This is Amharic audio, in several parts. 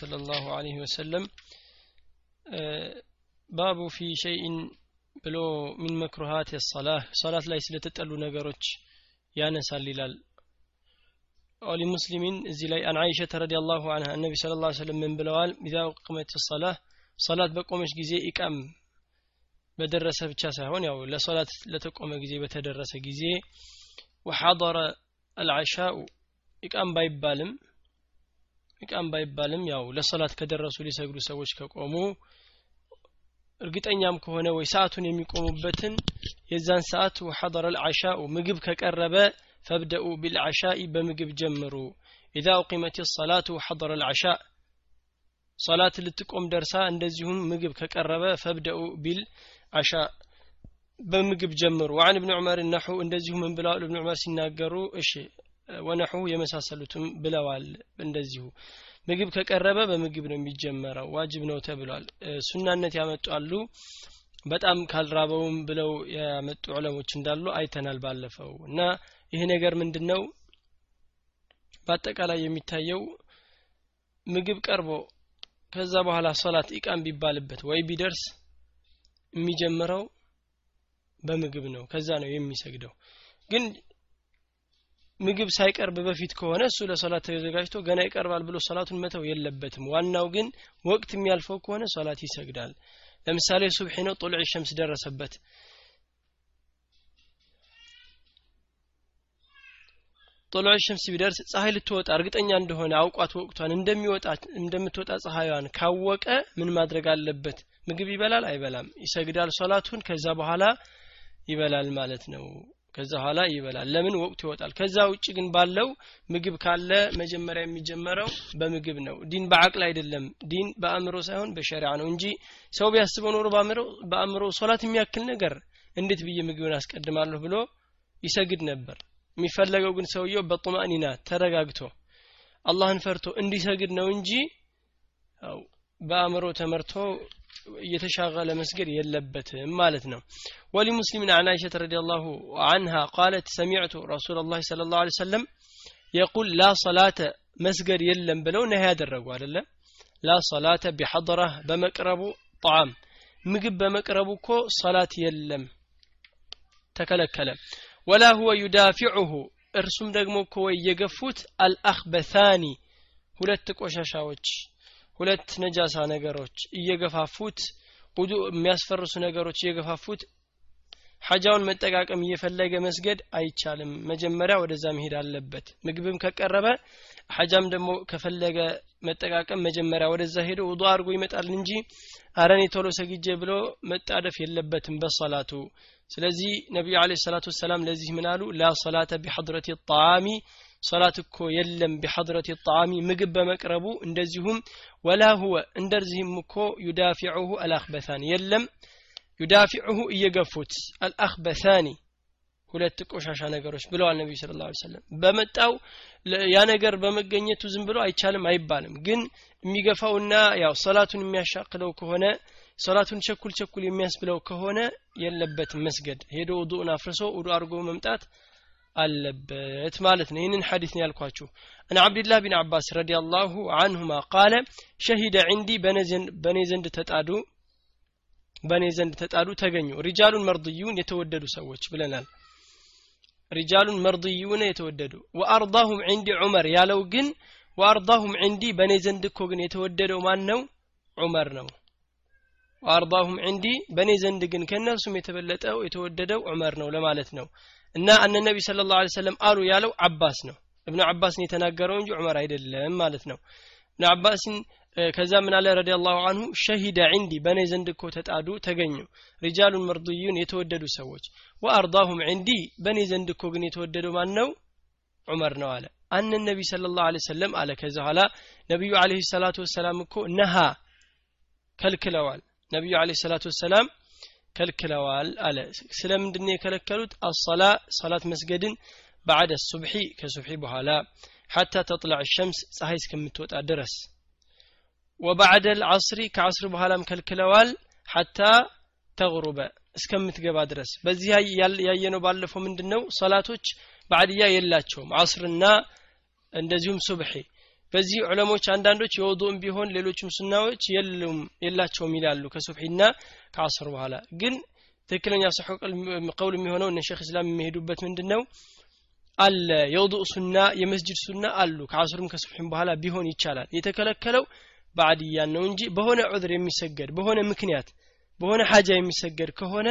صلى الله عليه وسلم باب في شيء بلو من مكروهات الصلاة صلاة لا يسلة تتألو نقروش يانا سالليلال أولي مسلمين زي عن عائشة رضي الله عنها النبي صلى الله عليه وسلم من بلوال إذا قمت الصلاة صلاة بقومش جزي إكام بدرس بتشاسة هون يعني لصلاة لتقوم جزي بتدرس جزي وحضر العشاء إكام بايب بالم ኢቃም ባይባልም ያው ለሶላት ከደረሱ ሊሰግዱ ሰዎች ከቆሙ እርግጠኛም ከሆነ ወይ ሰዓቱን የሚቆሙበትን የዛን ሰዓት ወሐضረ አልዓሻኡ ምግብ ከቀረበ ፈብደኡ ቢልዓሻኢ በምግብ ጀምሩ። ኢዛ ኡቂመት ሰላቱ ወሐضረ አልዓሻ ሶላት ልትቆም ደርሳ እንደዚሁም ምግብ ከቀረበ ፈብደኡ ቢል አሻ በምግብ ጀምሩ። ወአን እብን ዑመር ነሑ እንደዚሁ ምን ብለዋል? እብን ዑመር ሲናገሩ እሺ ወነሑ የመሳሰሉትም ብለዋል እንደዚሁ። ምግብ ከቀረበ በምግብ ነው የሚጀመረው ዋጅብ ነው ተብሏል። ሱናነት ያመጧሉ በጣም ካልራበውም ብለው ያመጡ ዑለሞች እንዳሉ አይተናል ባለፈው። እና ይህ ነገር ምንድን ነው በአጠቃላይ የሚታየው ምግብ ቀርቦ ከዛ በኋላ ሶላት ኢቃም ቢባልበት ወይ ቢደርስ የሚጀምረው በምግብ ነው ከዛ ነው የሚሰግደው። ግን ምግብ ሳይቀርብ በፊት ከሆነ እሱ ለሶላት ተዘጋጅቶ ገና ይቀርባል ብሎ ሶላቱን መተው የለበትም። ዋናው ግን ወቅት የሚያልፈው ከሆነ ሶላት ይሰግዳል። ለምሳሌ ሱብሒ ነው ጡልዕ ሸምስ ደረሰበት። ጦሎዕ ሸምስ ቢደርስ ፀሐይ ልትወጣ እርግጠኛ እንደሆነ አውቋት ወቅቷን እንደሚወጣ እንደምትወጣ ፀሐይዋን ካወቀ ምን ማድረግ አለበት? ምግብ ይበላል አይበላም? ይሰግዳል ሶላቱን ከዛ በኋላ ይበላል ማለት ነው ከዛ በኋላ ይበላል። ለምን ወቅቱ ይወጣል? ከዛ ውጭ ግን ባለው ምግብ ካለ መጀመሪያ የሚጀመረው በምግብ ነው። ዲን በአቅል አይደለም። ዲን በአእምሮ ሳይሆን በሸሪዓ ነው እንጂ ሰው ቢያስበው ኖሮ በአእምሮ ሶላት የሚያክል ነገር እንዴት ብዬ ምግብን አስቀድማለሁ ብሎ ይሰግድ ነበር። የሚፈለገው ግን ሰውየው በጡማኒና ተረጋግቶ አላህን ፈርቶ እንዲሰግድ ነው እንጂ በአእምሮ ተመርቶ እየተሻገለ መስገድ የለበትም ማለት ነው ولمسلم عن عائشة رضي الله عنها قالت سمعت رسول الله صلى الله عليه وسلم يقول لا صلاة مسجد يلم بلو نهي ያደረጉ አይደለ لا صلاة بحضرة በመቅረቡ طعام ምግብ በመቅረቡ እኮ ሰላት የለም ተከለከለ ወላ ሁወ ዩዳፊዑሁ እርሱም ደግሞ እኮ ወይ የገፉት አልአክበታኒ ሁለት ቆሻሻዎች ሁለት ነጃሳ ነገሮች እየገፋፉት ውዱ የሚያስፈርሱ ነገሮች እየገፋፉት ሐጃውን መጠቃቀም እየፈለገ መስገድ አይቻልም። መጀመሪያ ወደዛ መሄድ አለበት። ምግብም ከቀረበ ሐጃም ደግሞ ከፈለገ መጠቃቀም መጀመሪያ ወደዛ ሄዶ ውዱ አድርጎ ይመጣል እንጂ አረኔ ቶሎ ሰግጄ ብሎ መጣደፍ የለበትም በሰላቱ ስለዚህ ነቢዩ አለ ሰላቱ ወሰላም ለዚህ ምን አሉ? ላ ሰላተ ቢሐድረት ጣዓሚ ሶላት እኮ የለም ቢሐድረት ጣዓሚ ምግብ በመቅረቡ እንደዚሁም ወላ ሁወ እንደዚህም እኮ ዩዳፊዑሁ አልአክበታኒ የለም። ዩዳፊዑሁ እየገፉት አልአክበታኒ ሁለት ቆሻሻ ነገሮች ብለዋል ነቢዩ ስለ ላ ሰለም በመጣው ያ ነገር በመገኘቱ ዝም ብሎ አይቻልም አይባልም። ግን የሚገፋውና ያው ሰላቱን የሚያሻቅለው ከሆነ ሰላቱን ቸኩል ቸኩል የሚያስብለው ከሆነ የለበትም መስገድ። ሄዶ ውዱእን አፍርሶ ውዱ አድርጎ መምጣት አለበት ማለት ነው። ይህንን ሐዲስ ነው ያልኳችሁ። عن عبد الله بن عباس رضي الله عنهما قال شهد عندي በእኔ ዘንድ ተጣዱ በእኔ ዘንድ ተጣዱ ተገኙ። رجال مرضيون የተወደዱ ሰዎች ብለናል። رجال مرضيون የተወደዱ። ወአርዳሁም ዕንዲ ዑመር ያለው ግን ወአርዳሁም ዕንዲ በእኔ ዘንድ እኮ ግን የተወደደው ማን ነው? ዑመር ነው። ወአርዳሁም ዕንዲ በእኔ ዘንድ ግን ከእነርሱም የተበለጠው የተወደደው ዑመር ነው ለማለት ነው እና አነ ነቢ ስለ ላሁ ሰለም አሉ ያለው አባስ ነው። እብኑ አባስን የተናገረው እንጂ ዑመር አይደለም ማለት ነው። እብኑ አባስን ከዛ ምን አለ? ረዲ ላሁ አንሁ ሸሂደ ዕንዲ በእኔ ዘንድ እኮ ተጣዱ ተገኙ። ሪጃሉን መርድዩን የተወደዱ ሰዎች። ወአርዳሁም ዕንዲ በእኔ ዘንድ እኮ ግን የተወደደው ማን ነው ዑመር ነው አለ። አነ ነቢ ስለ ላሁ ሰለም አለ። ከዚ በኋላ ነቢዩ አለህ ሰላቱ ወሰላም እኮ ነሃ ከልክለዋል። ነቢዩ አለህ ሰላቱ ወሰላም ከልክለዋል አለ። ስለምንድን የከለከሉት? አሰላ ሰላት መስገድን ባዕደ ሱብሒ ከሱብሒ በኋላ ሐታ ተጥላዕ ሸምስ ፀሐይ እስከምትወጣ ድረስ። ወባዕደ ልዓስሪ ከዓስር በኋላም ከልክለዋል ሐታ ተغሩበ እስከምትገባ ድረስ። በዚህ ያየነው ባለፈው ምንድን ነው ሰላቶች ባዕድያ የላቸውም። አስርና እንደዚሁም ሱብሒ በዚህ ዑለሞች አንዳንዶች የወዱእም ቢሆን ሌሎችም ሱናዎች የሉም የላቸውም ይላሉ ከሱብሒና ከአስር በኋላ። ግን ትክክለኛ ቀውል የሚሆነው እነ ሼክ እስላም የሚሄዱበት ምንድን ነው አለ የውዱእ ሱና የመስጅድ ሱና አሉ። ከአስሩም ከሱብሒም በኋላ ቢሆን ይቻላል። የተከለከለው ባዕድያን ነው እንጂ በሆነ ዑድር የሚሰገድ በሆነ ምክንያት በሆነ ሀጃ የሚሰገድ ከሆነ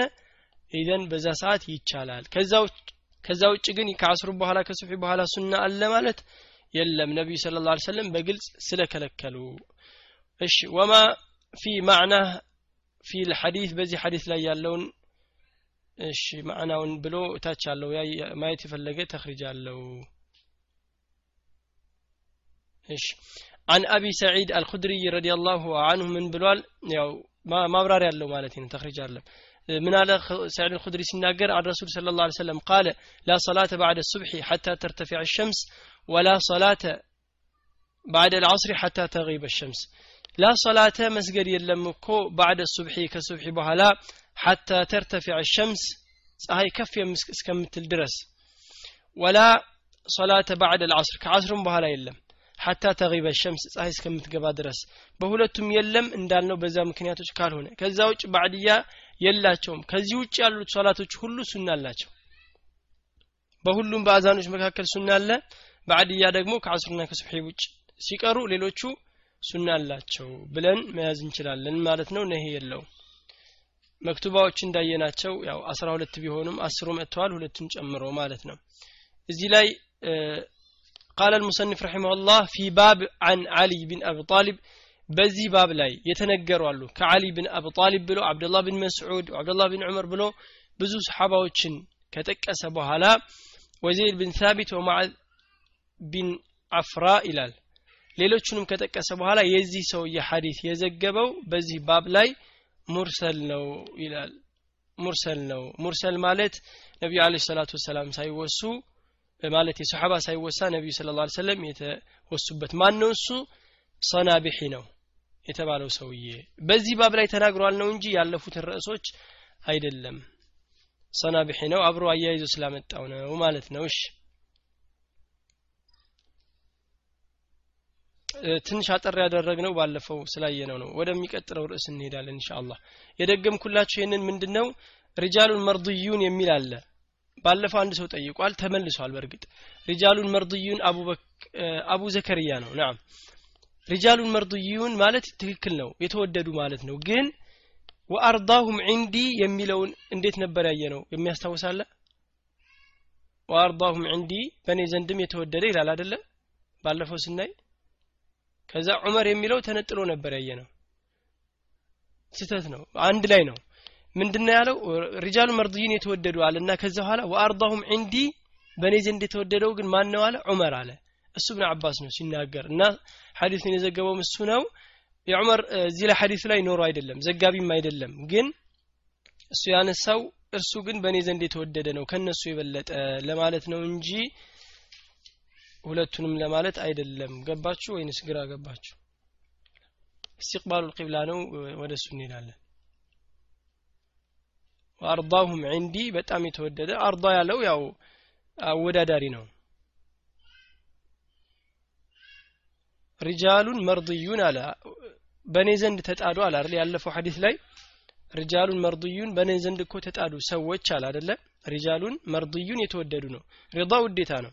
ኢዘን በዛ ሰዓት ይቻላል። ከዛ ውጭ ግን ከአስሩ በኋላ ከሱብሒ በኋላ ሱና አለ ማለት የለም ነቢዩ ስለ ላ ሰለም በግልጽ ስለከለከሉ እሺ ወማ ፊ ማዕና ፊ ልሐዲት በዚህ ሐዲት ላይ ያለውን እሺ ማዕናውን ብሎ እታች አለው ማየት የፈለገ ተኽሪጅ አለው እሺ عن أبي سعيد الخدري رضي الله عنه من بلوال ያው ማብራሪያ ያለው ማለት ነው ተኽሪጅ አለም من على سعيد الخدري سناقر عن الرسول صلى الله عليه وسلم قال لا صلاة بعد الصبح حتى ترتفع الشمس ولا صلاة بعد العصر حتى تغيب الشمس لا صلاة مسجد يلمكو بعد الصبح كصبح بهلا حتى ترتفع الشمس ፀሐይ ከፍ እስከምትል ድረስ ወላ ሶላተ ባዕድ አልዓስር ከዓስሩም በኋላ የለም ሐታ ተጊበ ሸምስ ፀሐይ እስከምትገባ ድረስ በሁለቱም የለም እንዳልነው በዛ ምክንያቶች ካልሆነ ከዛ ውጭ ባዕድያ የላቸውም ከዚህ ውጭ ያሉት ሶላቶች ሁሉ ሱና አላቸው በሁሉም በአዛኖች መካከል ሱና አለ ባዕድያ ደግሞ ከአስሩና ከሱብሒ ውጭ ሲቀሩ ሌሎቹ ሱና አላቸው ብለን መያዝ እንችላለን ማለት ነው ነሄ የለውም መክቱባዎች እንዳየናቸው ያው አስራ ሁለት ቢሆኑም አስሩ መጥተዋል ሁለቱን ጨምሮ ማለት ነው እዚህ ላይ قال المصنف رحمه الله في باب عن علي بن أبي طالب በዚህ ባብ ላይ የተነገሩ አሉ ከአሊ ብን አብ ጣሊብ ብሎ አብደላህ ብን መስዑድ አብደላህ ብን ዑመር ብሎ ብዙ ሰሓባዎችን ከጠቀሰ በኋላ ወዘይድ ብን ሳቢት ወማዕዝ ቢን አፍራ ይላል። ሌሎቹንም ከጠቀሰ በኋላ የዚህ ሰውዬ ሐዲስ የዘገበው በዚህ ባብ ላይ ሙርሰል ነው ይላል። ሙርሰል ነው። ሙርሰል ማለት ነቢዩ አለ ሰላቱ ወሰላም ሳይወሱ ማለት የሰሓባ ሳይወሳ ነቢዩ ስለ ላ ሰለም የተወሱበት ማን ነው እሱ ሰናቢሒ ነው የተባለው ሰውዬ። በዚህ ባብ ላይ ተናግሯል ነው እንጂ ያለፉትን ርዕሶች አይደለም። ሰናቢሒ ነው። አብሮ አያይዞ ስላመጣው ነው ማለት ነው። እሺ ትንሽ አጠር ያደረግነው ባለፈው ስላየነው ነው። ወደሚቀጥለው ርዕስ እንሄዳለን ኢንሻአላህ። የደገምኩላችሁ ይህንን ምንድነው? رجال مرضيون የሚል አለ። ባለፈው አንድ ሰው ጠይቋል ተመልሷል በእርግጥ። رجال مرضيون አቡ ዘከርያ ነው። نعم رجال مرضيون ማለት ትክክል ነው የተወደዱ ማለት ነው። ግን وأرضاهم عندي የሚለውን እንዴት ነበር ያየ ነው የሚያስታውሳለ وأرضاهم عندي በእኔ ዘንድም የተወደደ ይላል አደለ ባለፈው ስናይ ከዛ ዑመር የሚለው ተነጥሎ ነበር ያየ ነው ስተት ነው አንድ ላይ ነው። ምንድነው ያለው? ሪጃሉ መርድይን የተወደዱ አለ እና ከዛ በኋላ ወአርዳሁም ዒንዲ በእኔ ዘንድ የተወደደው ግን ማን ነው አለ? ዑመር አለ። እሱ ብን አባስ ነው ሲናገር እና ሐዲሱን የዘገበውም እሱ ነው። የዑመር እዚህ ላይ ሐዲሱ ላይ ኖሮ አይደለም ዘጋቢም አይደለም። ግን እሱ ያነሳው እርሱ ግን በእኔ ዘንድ የተወደደ ነው ከነሱ የበለጠ ለማለት ነው እንጂ ሁለቱንም ለማለት አይደለም ገባችሁ ወይንስ ግራ ገባችሁ استقبال القبلة ነው ወደ እሱ እንሄዳለን ወአርዳሁም ዒንዲ በጣም የተወደደ አርዳ ያለው ያው አወዳዳሪ ነው ሪጃሉን መርድዩን አለ በእኔ ዘንድ ተጣዱ አለ አይደል ያለፈው ሐዲስ ላይ ሪጃሉን መርድዩን በእኔ ዘንድ እኮ ተጣዱ ሰዎች አለ አይደለ ሪጃሉን መርድዩን የተወደዱ ነው ሪዳ ውዴታ ነው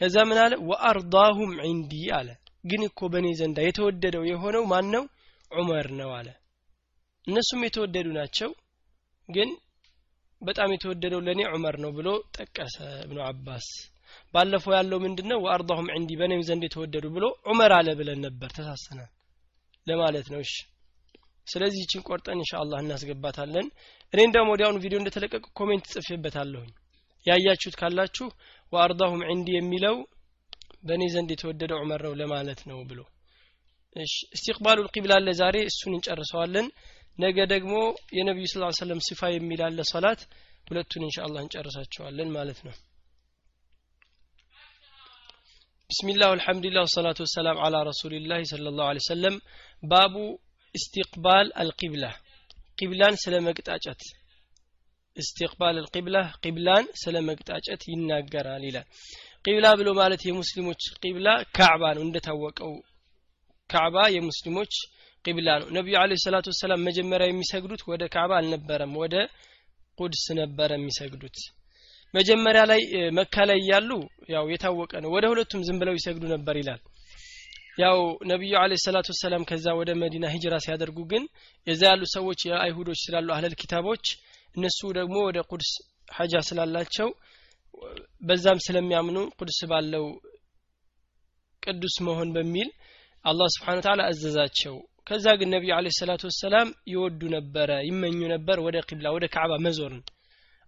ከዛ ምን አለ? ወአርዳሁም ዒንዲ አለ። ግን እኮ በእኔ ዘንዳ የተወደደው የሆነው ማን ነው ዑመር ነው አለ። እነሱም የተወደዱ ናቸው ግን በጣም የተወደደው ለእኔ ዑመር ነው ብሎ ጠቀሰ እብኑ አባስ። ባለፈው ያለው ምንድነው? ወአርዳሁም ዒንዲ በእኔም ዘንድ የተወደዱ ብሎ ዑመር አለ ብለን ነበር ተሳሰናል ለማለት ነው። እሺ ስለዚህ ይችን ቆርጠን ኢንሻአላህ እናስገባታለን። እኔ እንደውም ወዲያውኑ ቪዲዮ እንደተለቀቀ ኮሜንት ጽፌበታለሁኝ። ያያችሁት ካላችሁ ወአርዳሁም ዒንዲ የሚለው በእኔ ዘንድ የተወደደ ዑመር ነው ለማለት ነው ብሎ እሺ እስቲቅባሉ ልቂብላ አለ ዛሬ እሱን እንጨርሰዋለን ነገ ደግሞ የነቢዩ ስ ሰለም ሲፋ የሚል አለ ሰላት ሁለቱን እንሻአላህ እንጨርሳቸዋለን ማለት ነው بسم الله والحمد لله والصلاة والسلام على رسول الله صلى الله عليه وسلم باب استقبال القبلة قبلان سلمك تاجت እስትቅባል ልቂብላ ቂብላን ስለ መቅጣጨት ይናገራል ይላል። ቂብላ ብሎ ማለት የሙስሊሞች ቂብላ ካዕባ ነው እንደታወቀው ካዕባ የሙስሊሞች ቂብላ ነው። ነቢዩ አለ ሰላቱ ወሰላም መጀመሪያ የሚሰግዱት ወደ ካዕባ አልነበረም ወደ ቁድስ ነበረ የሚሰግዱት። መጀመሪያ ላይ መካ ላይ እያሉ ያው የታወቀ ነው። ወደ ሁለቱም ዝም ብለው ይሰግዱ ነበር ይላል። ያው ነቢዩ አለ ሰላቱ ወሰላም ከዛ ወደ መዲና ሂጅራ ሲያደርጉ ግን የዛ ያሉ ሰዎች የአይሁዶች ስላሉ አህለል ኪታቦች እነሱ ደግሞ ወደ ቁድስ ሐጃ ስላላቸው በዛም ስለሚያምኑ ቁድስ ባለው ቅዱስ መሆን በሚል አላህ ስብሓን ተዓላ አዘዛቸው። ከዛ ግን ነቢዩ አለ ሰላቱ ወሰላም ይወዱ ነበረ ይመኙ ነበር ወደ ቂብላ ወደ ካዕባ መዞርን።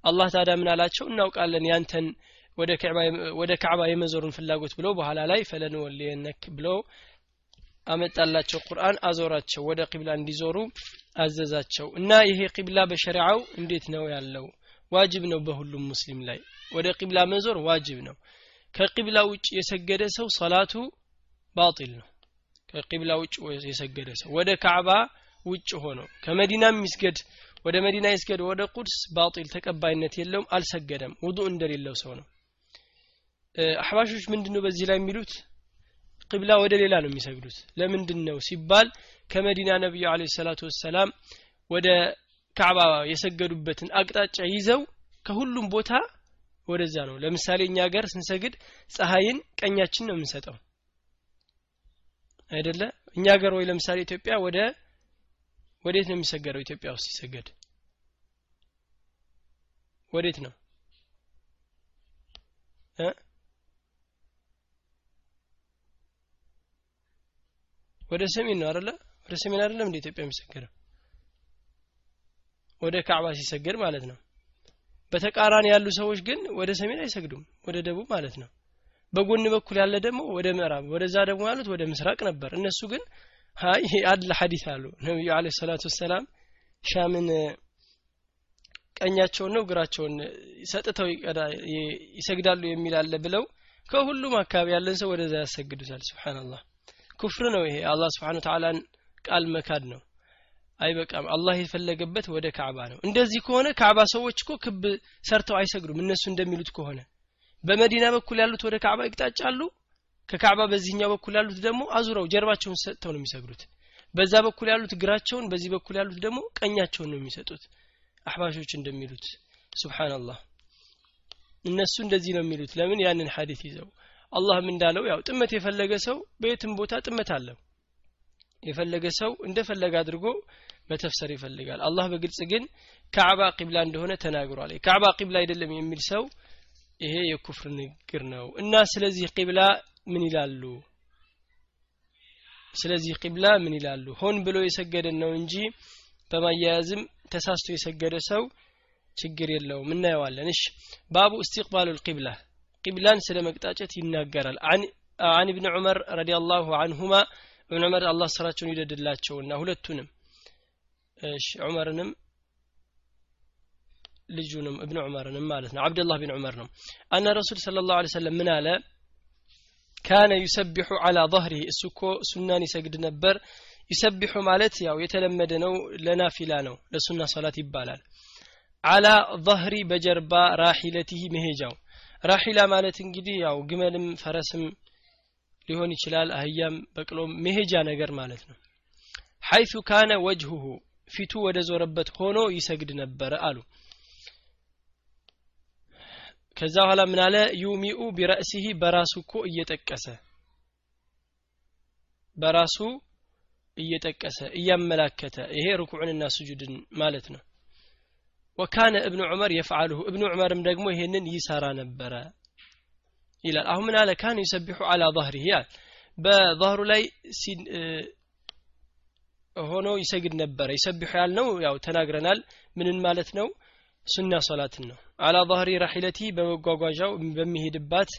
አላህ ታዲያ ምን አላቸው? እናውቃለን ያንተን ወደ ካዕባ የመዞርን ፍላጎት ብሎ በኋላ ላይ ፈለን ወልየነክ ብለው አመጣላቸው ቁርአን አዞራቸው ወደ ቂብላ እንዲዞሩ አዘዛቸው። እና ይሄ ቂብላ በሸሪዓው እንዴት ነው ያለው? ዋጅብ ነው በሁሉም ሙስሊም ላይ። ወደ ቂብላ መዞር ዋጅብ ነው። ከቂብላ ውጭ የሰገደ ሰው ሰላቱ ባጢል ነው። ከቂብላ ውጭ የሰገደ ሰው ወደ ካዕባ ውጭ ሆኖ ከመዲና ሚስገድ ወደ መዲና ይስገድ ወደ ቁድስ ባጢል ተቀባይነት የለውም አልሰገደም። ውዱ እንደሌለው ሰው ነው። አሕባሾች ምንድነው በዚህ ላይ የሚሉት ቂብላ ወደ ሌላ ነው የሚሰግዱት። ለምንድን ነው ሲባል ከመዲና ነቢዩ አለ ሰላቱ ወሰላም ወደ ካዕባ የሰገዱበትን አቅጣጫ ይዘው ከሁሉም ቦታ ወደዛ ነው። ለምሳሌ እኛ ሀገር ስንሰግድ ፀሐይን ቀኛችን ነው የምንሰጠው። አይደለ? እኛ ሀገር ወይ ለምሳሌ ኢትዮጵያ ወደ ወዴት ነው የሚሰገደው? ኢትዮጵያ ውስጥ ሲሰገድ ወዴት ነው ወደ ሰሜን ነው አይደለ? ወደ ሰሜን አይደለም እንደ ኢትዮጵያ የሚሰገደው? ወደ ካዕባ ሲሰገድ ማለት ነው። በተቃራኒ ያሉ ሰዎች ግን ወደ ሰሜን አይሰግዱም ወደ ደቡብ ማለት ነው። በጎን በኩል ያለ ደግሞ ወደ ምዕራብ ወደዛ ደግሞ ያሉት ወደ ምስራቅ ነበር። እነሱ ግን ሀይ አድል ሐዲስ አሉ። ነቢዩ አለ ሰላቱ ወሰላም ሻምን ቀኛቸውን ነው እግራቸውን ሰጥተው ይሰግዳሉ የሚል አለ ብለው ከሁሉም አካባቢ ያለን ሰው ወደዛ ያሰግዱታል። ስብሓንላህ ኩፍር ነው ይሄ። አላህ ስብሓን ተዓላን ቃል መካድ ነው። አይበቃም። አላህ የፈለገበት ወደ ካዕባ ነው። እንደዚህ ከሆነ ካዕባ ሰዎች እኮ ክብ ሰርተው አይሰግዱም። እነሱ እንደሚሉት ከሆነ በመዲና በኩል ያሉት ወደ ካዕባ ይቅጣጫሉ። ከካዕባ በዚህኛው በኩል ያሉት ደግሞ አዙረው ጀርባቸውን ሰጥተው ነው የሚሰግዱት። በዛ በኩል ያሉት እግራቸውን በዚህ በኩል ያሉት ደግሞ ቀኛቸውን ነው የሚሰጡት። አሕባሾች እንደሚሉት ሱብሓንላህ እነሱ እንደዚህ ነው የሚሉት። ለምን? ያንን ሐዲት ይዘው አላህም እንዳለው ያው ጥመት የፈለገ ሰው በየትም ቦታ ጥመት አለው የፈለገ ሰው እንደፈለገ አድርጎ መተፍሰር ይፈልጋል። አላህ በግልጽ ግን ካዕባ ቂብላ እንደሆነ ተናግሯል። ካዕባ ቂብላ አይደለም የሚል ሰው ይሄ የኩፍር ንግግር ነው። እና ስለዚህ ቂብላ ምን ይላሉ? ስለዚህ ቂብላ ምን ይላሉ? ሆን ብሎ የሰገደን ነው እንጂ በማያያዝም ተሳስቶ የሰገደ ሰው ችግር የለውም። እናየዋለን። እሽ ባቡ እስትቅባሉ ልቂብላ ቂብላን ስለ መቅጣጨት ይናገራል። አን ብን ዑመር ረዲ አላሁ አንሁማ እብን ዑመር አላ ስራቸውን ይደድላቸውና ሁለቱንም እሺ ዑመርንም ልጁንም እብን ዑመርንም ማለት ነው። አብደላህ ብን ዑመር ነው። አነ ረሱል ስለ ላሁ ሰለም ምን አለ? ካነ ዩሰቢሑ አላ ظህሪህ እሱ እኮ ሱናን ይሰግድ ነበር። ይሰቢሑ ማለት ያው የተለመደ ነው ለናፊላ ነው ለሱና ሰላት ይባላል። አላ ظህሪ በጀርባ ራሒለቲህ መሄጃው። ራሒላ ማለት እንግዲህ ያው ግመልም ፈረስም ሊሆን ይችላል አህያም በቅሎም መሄጃ ነገር ማለት ነው። ሐይቱ ካነ ወጅሁሁ ፊቱ ወደ ዞረበት ሆኖ ይሰግድ ነበረ አሉ። ከዛ በኋላ ምን አለ? ዩሚኡ ቢረእሲሂ በራሱ እኮ እየጠቀሰ በራሱ እየጠቀሰ እያመላከተ ይሄ ርኩዕንና ስጁድን ማለት ነው ወካነ እብኑ ዑመር የፍዓልሁ እብኑ ዑመርም ደግሞ ይሄንን ይሰራ ነበረ ይላል። አሁን ምን አለ? ካን ይሰቢሑ አላ ظهره ይላል። በظهሩ ላይ ሆኖ ይሰግድ ነበረ። ይሰቢሑ ያልነው ያው ተናግረናል። ምንን ማለት ነው? ሱና ሶላትን ነው። አላ ظهሪ ራሒለቲ በመጓጓዣው በሚሄድባት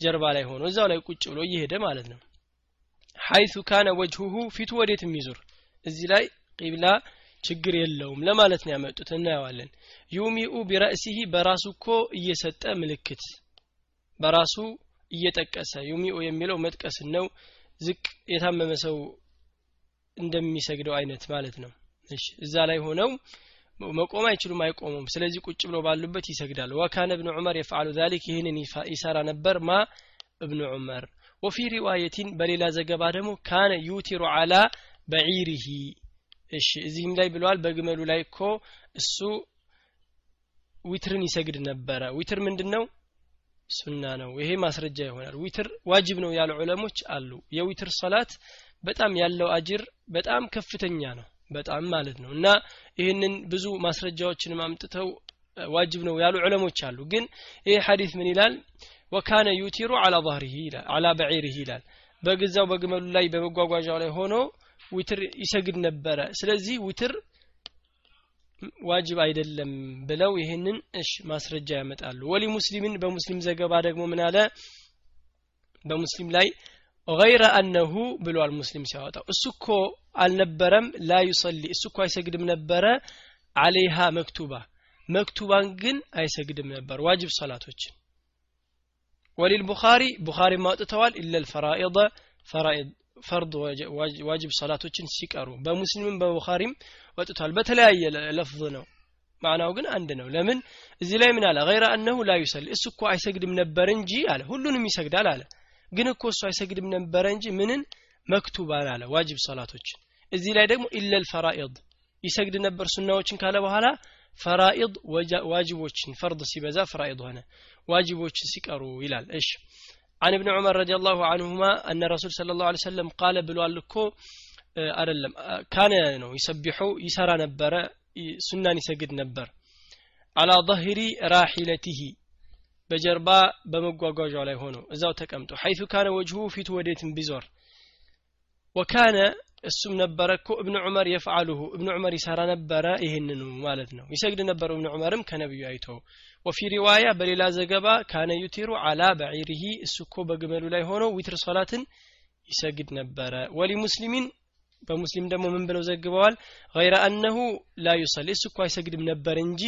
ጀርባ ላይ ሆኖ እዛው ላይ ቁጭ ብሎ እየሄደ ማለት ነው። ሐይቱ ካነ ወጅሁሁ ፊቱ ወዴት የሚዙር እዚህ ላይ ቂብላ ችግር የለውም ለማለት ነው ያመጡት። እናየዋለን። ዩሚኡ ቢረእሲሂ በራሱ እኮ እየሰጠ ምልክት በራሱ እየጠቀሰ ዩሚኡ የሚለው መጥቀስን ነው። ዝቅ የታመመ ሰው እንደሚሰግደው አይነት ማለት ነው። እሺ እዛ ላይ ሆነው መቆም አይችሉም አይቆሙም። ስለዚህ ቁጭ ብለው ባሉበት ይሰግዳል وكان ابن عمر يفعل ذلك ይህንን ይሰራ ነበር። ማ እብኑ ዑመር? وفي رواية በሌላ ዘገባ ደግሞ كان يوتر على بعيره እሺ እዚህም ላይ ብለዋል። በግመሉ ላይ እኮ እሱ ዊትርን ይሰግድ ነበረ። ዊትር ምንድን ነው ሱና ነው። ይሄ ማስረጃ ይሆናል። ዊትር ዋጅብ ነው ያሉ ዑለሞች አሉ። የዊትር ሶላት በጣም ያለው أجر በጣም ከፍተኛ ነው። በጣም ማለት ነው። እና ይህንን ብዙ ማስረጃዎችንም አምጥተው ዋጅብ ነው ያሉ ዑለሞች አሉ። ግን ይህ ሐዲስ ምን ይላል? وكان يوتر على بعيره ይላል على بعيره ይላል። በግዛው በግመሉ ላይ በመጓጓዣው ላይ ሆኖ ዊትር ይሰግድ ነበረ። ስለዚህ ዊትር ዋጅብ አይደለም ብለው ይህንን እሽ ማስረጃ ያመጣሉ። ولمسلم በሙስሊም ዘገባ ደግሞ ምን አለ? በሙስሊም ላይ ገይረ አነሁ ብሏል ሙስሊም ሲያወጣው። እሱ እኮ አልነበረም ላ ዩሰሊ እሱ እኮ አይሰግድም ነበረ አሌሃ መክቱባ። መክቱባን ግን አይሰግድም ነበር። ዋጅብ ሰላቶችን ወሊልቡኻሪ ቡኻሪ ማውጥተዋል ኢለል ፈራኢደ ፈራኢድ ፈርድ ዋጅብ ሰላቶችን ሲቀሩ በሙስሊምም በቡኻሪም ወጥቷል። በተለያየ ለፍዝ ነው። ማዕናው ግን አንድ ነው። ለምን? እዚህ ላይ ምን አለ? غير أنه لا يصلي እሱ እኮ አይሰግድም ነበር እንጂ አለ። ሁሉንም ይሰግዳል አለ። ግን እኮ እሱ አይሰግድም ነበረ እንጂ ምንን? መክቱባን አለ ዋጅብ ሰላቶችን። እዚህ ላይ ደግሞ إلا الفرائض ይሰግድ ነበር ሱናዎችን ካለ በኋላ ፈራኢድ ዋጅቦችን ፈርድ ሲበዛ ፈራኢድ ሆነ። ዋጅቦችን ሲቀሩ ይላል። እሺ عن ابن عمر رضي الله عنهما أن الرسول صلى الله عليه وسلم قال بلوال لكو አይደለም ካነ ነው ይሰቢሑ ይሰራ ነበረ ሱናን ይሰግድ ነበር አላ ظهሪ ራሒለትህ በጀርባ በመጓጓዣው ላይ ሆኖ እዛው ተቀምጦ ሐይቱ ካነ ወጅሁ ፊቱ ወዴትም ቢዞር ወካነ እሱም ነበረ እኮ እብኑ ዑመር يفعله እብኑ ዑመር ይሰራ ነበረ ይህንኑ ማለት ነው። ይሰግድ ነበር እብኑ ዑመርም ከነቢዩ አይቶ وفي رواية በሌላ ዘገባ كان يوتر على بعيره እሱ እኮ በግመሉ ላይ ሆኖ ዊትር ሶላትን ይሰግድ ነበረ። ولمسلم በሙስሊም ደግሞ ምን ብለው ዘግበዋል? غير أنه لا يصلي እሱ እኮ አይሰግድም ነበር እንጂ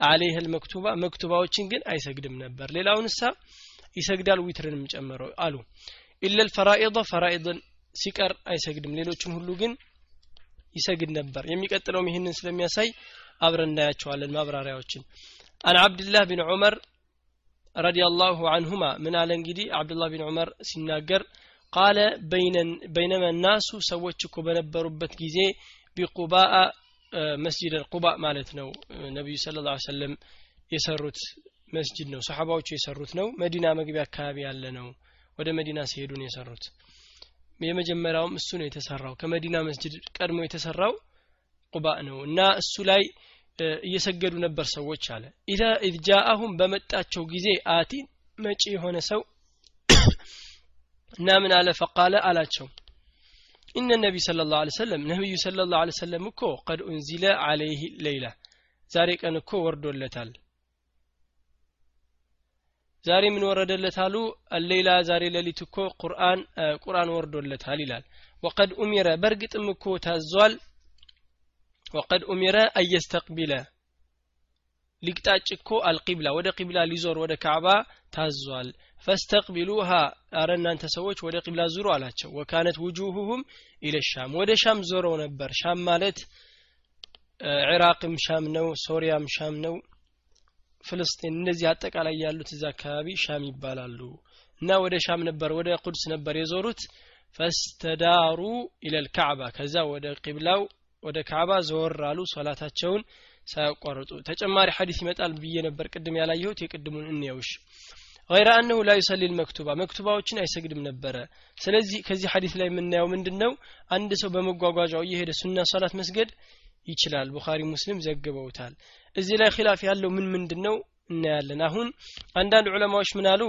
عليها المكتوبة መክቱባዎችን ግን አይሰግድም ነበር። ሌላውን እሷ ይሰግዳል ዊትርንም ጨምሮ አሉ። إلا الفرائض ፈራኢድን ሲቀር አይሰግድም። ሌሎችን ሁሉ ግን ይሰግድ ነበር። የሚቀጥለውም ይህንን ስለሚያሳይ አብረን እናያቸዋለን ማብራሪያዎችን። عن عبد الله بن عمر ረዲየላሁ አንሁማ ምን አለ እንግዲህ? አብዱላህ ቢን ዑመር ሲናገር ቃለ በይነመ ናሱ ሰዎች እኮ በነበሩበት ጊዜ ቢቁባአ መስጅድ ቁባ ማለት ነው። ነቢዩ ስለ ላ ሰለም የሰሩት መስጅድ ነው። ሰሓባዎቹ የሰሩት ነው። መዲና መግቢያ አካባቢ ያለ ነው። ወደ መዲና ሲሄዱ ነው የሰሩት የመጀመሪያውም እሱ ነው የተሰራው። ከመዲና መስጅድ ቀድሞ የተሰራው ቁባ ነው እና እሱ ላይ እየሰገዱ ነበር ሰዎች አለ። ኢዛ ኢዝ በመጣቸው ጊዜ آت መጪ የሆነ ሰው እና ምን አለ? فقال አላቸው። إن النبي صلى الله عليه وسلم ነቢዩ صلى الله عليه وسلم እኮ قد أنزل عليه الليلة ዛሬ ቀን እኮ ወርዶለታል ዛሬ ምን ወረደለት አሉ? ሌላ ዛሬ ሌሊት እኮ ቁርአን ቁርአን ወርዶለታል ይላል። وقد أمر በእርግጥም እኮ ታዟል። ወቀድ ኡሚረ አየስተቅቢለ ሊቅጣጭ እኮ አልቂብላ ወደ ቂብላ ሊዞር ወደ ካዕባ ታዟል። ፈስተቅቢሉሃ አረ እናንተ ሰዎች ወደ ቂብላ ዙሩ አላቸው። ወካነት ውጁሁሁም ኢለ ሻም ወደ ሻም ዞረው ነበር። ሻም ማለት ኢራቅም ሻም ነው ሶሪያም ሻም ነው ፍልስጤን እነዚህ አጠቃላይ ያሉት እዛ አካባቢ ሻም ይባላሉ። እና ወደ ሻም ነበር ወደ ቁድስ ነበር የዞሩት። ፈስተዳሩ ኢለል ካዕባ ከዛ ወደ ቂብላው ወደ ካዕባ ዘወር አሉ ሶላታቸውን ሳያቋርጡ። ተጨማሪ ሐዲስ ይመጣል ብዬ ነበር ቅድም ያላየሁት። የቅድሙን እንየውሽ። ገይረ አነሁ ላ ዩሰሊ ልመክቱባ መክቱባዎችን አይሰግድም ነበረ። ስለዚህ ከዚህ ሐዲስ ላይ የምናየው ምንድን ነው አንድ ሰው በመጓጓዣው እየሄደ ሱና ሶላት መስገድ ይችላል። ቡኻሪ ሙስሊም ዘግበውታል እዚህ ላይ ኪላፍ ያለው ምን ምንድን ነው እናያለን። አሁን አንዳንድ ዑለማዎች ምን አሉ?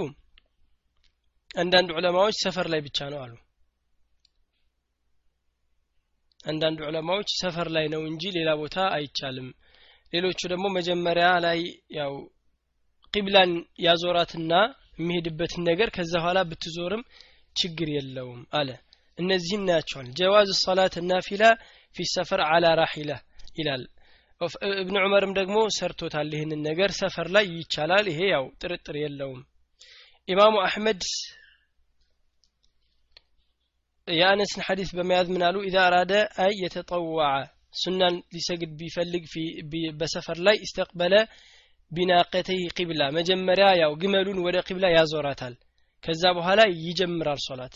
አንዳንድ ዑለማዎች ሰፈር ላይ ብቻ ነው አሉ። አንዳንድ ዑለማዎች ሰፈር ላይ ነው እንጂ ሌላ ቦታ አይቻልም። ሌሎቹ ደግሞ መጀመሪያ ላይ ያው ቂብላን ያዞራትና የሚሄድበትን ነገር ከዛ በኋላ ብትዞርም ችግር የለውም አለ። እነዚህ እናያቸዋል ጀዋዝ ሰላት ናፊላ ፊ ሰፈር አላ ራሒላ ይላል እብን ዑመርም ደግሞ ሰርቶታል ይህንን ነገር ሰፈር ላይ ይቻላል። ይሄ ያው ጥርጥር የለውም። ኢማሙ አሕመድ የአነስን ሐዲስ በመያዝ ምን አሉ? إذا أراد أن يتطوع ሱናን ሊሰግድ ቢፈልግ በሰፈር ላይ استقبل بناقته القبلة። መጀመሪያ ያው ግመሉን ወደ ቂብላ ያዞራታል። ከዛ በኋላ ይጀምራል ሶላት።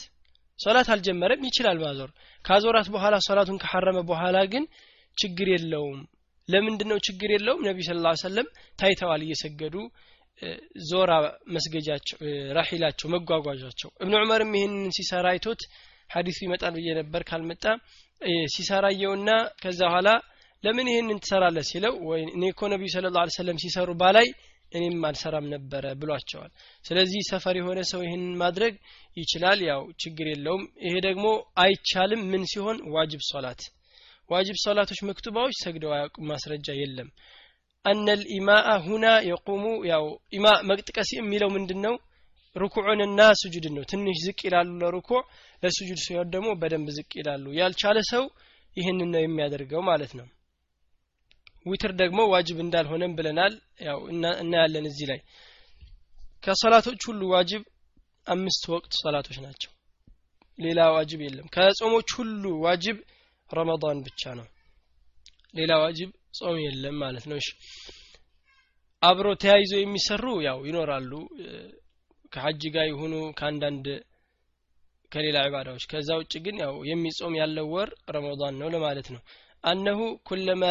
ሶላት አልጀመረም ይችላል ማዞር። ካዞራት በኋላ ሶላቱን ከሐረመ በኋላ ግን ችግር የለውም ለምንድን ነው ችግር የለውም? النبي صلى الله عليه وسلم ታይተዋል እየሰገዱ ዞራ መስገጃቸው ራሒላቸው መጓጓዣቸው። እብን ዑመርም ይህንን ሲሰራ አይቶት ሀዲሱ ይመጣል ብዬ ነበር ካልመጣ ሲሰራየውና ከዛ በኋላ ለምን ይህንን ትሰራለህ ሲለው ወይ እኔ እኮ ነቢዩ ስለ ላ ሰለም ሲሰሩ ባላይ እኔም አልሰራም ነበረ ብሏቸዋል። ስለዚህ ሰፈር የሆነ ሰው ይህንን ማድረግ ይችላል ያው ችግር የለውም። ይሄ ደግሞ አይቻልም። ምን ሲሆን? ዋጅብ ሶላት ዋጅብ ሶላቶች መክቱባዎች ሰግደው አያውቁም ማስረጃ የለም። አነ ልኢማአ ሁና የቁሙ ያው ኢማ መቅጥቀስ የሚለው ምንድን ነው ሩኩዑንና ስጁድን ነው። ትንሽ ዝቅ ይላሉ ለሩኩዕ ለስጁድ ሲሆን ደግሞ በደንብ ዝቅ ይላሉ። ያልቻለ ሰው ይህንን ነው የሚያደርገው ማለት ነው። ዊትር ደግሞ ዋጅብ እንዳልሆነም ብለናል። ያው እናያለን እዚህ ላይ። ከሰላቶች ሁሉ ዋጅብ አምስት ወቅት ሰላቶች ናቸው። ሌላ ዋጅብ የለም። ከጾሞች ሁሉ ዋጅብ ረመዳን ብቻ ነው። ሌላ ዋጅብ ጾም የለም ማለት ነው። እሺ። አብሮ ተያይዞ የሚሰሩ ያው ይኖራሉ። ከሀጅ ጋር ይሁኑ ከአንዳንድ ከሌላ ዕባዳዎች ከዛ ውጭ ግን ያው የሚጾም ያለው ወር ረመዳን ነው ለማለት ነው። አነሁ ኩለማ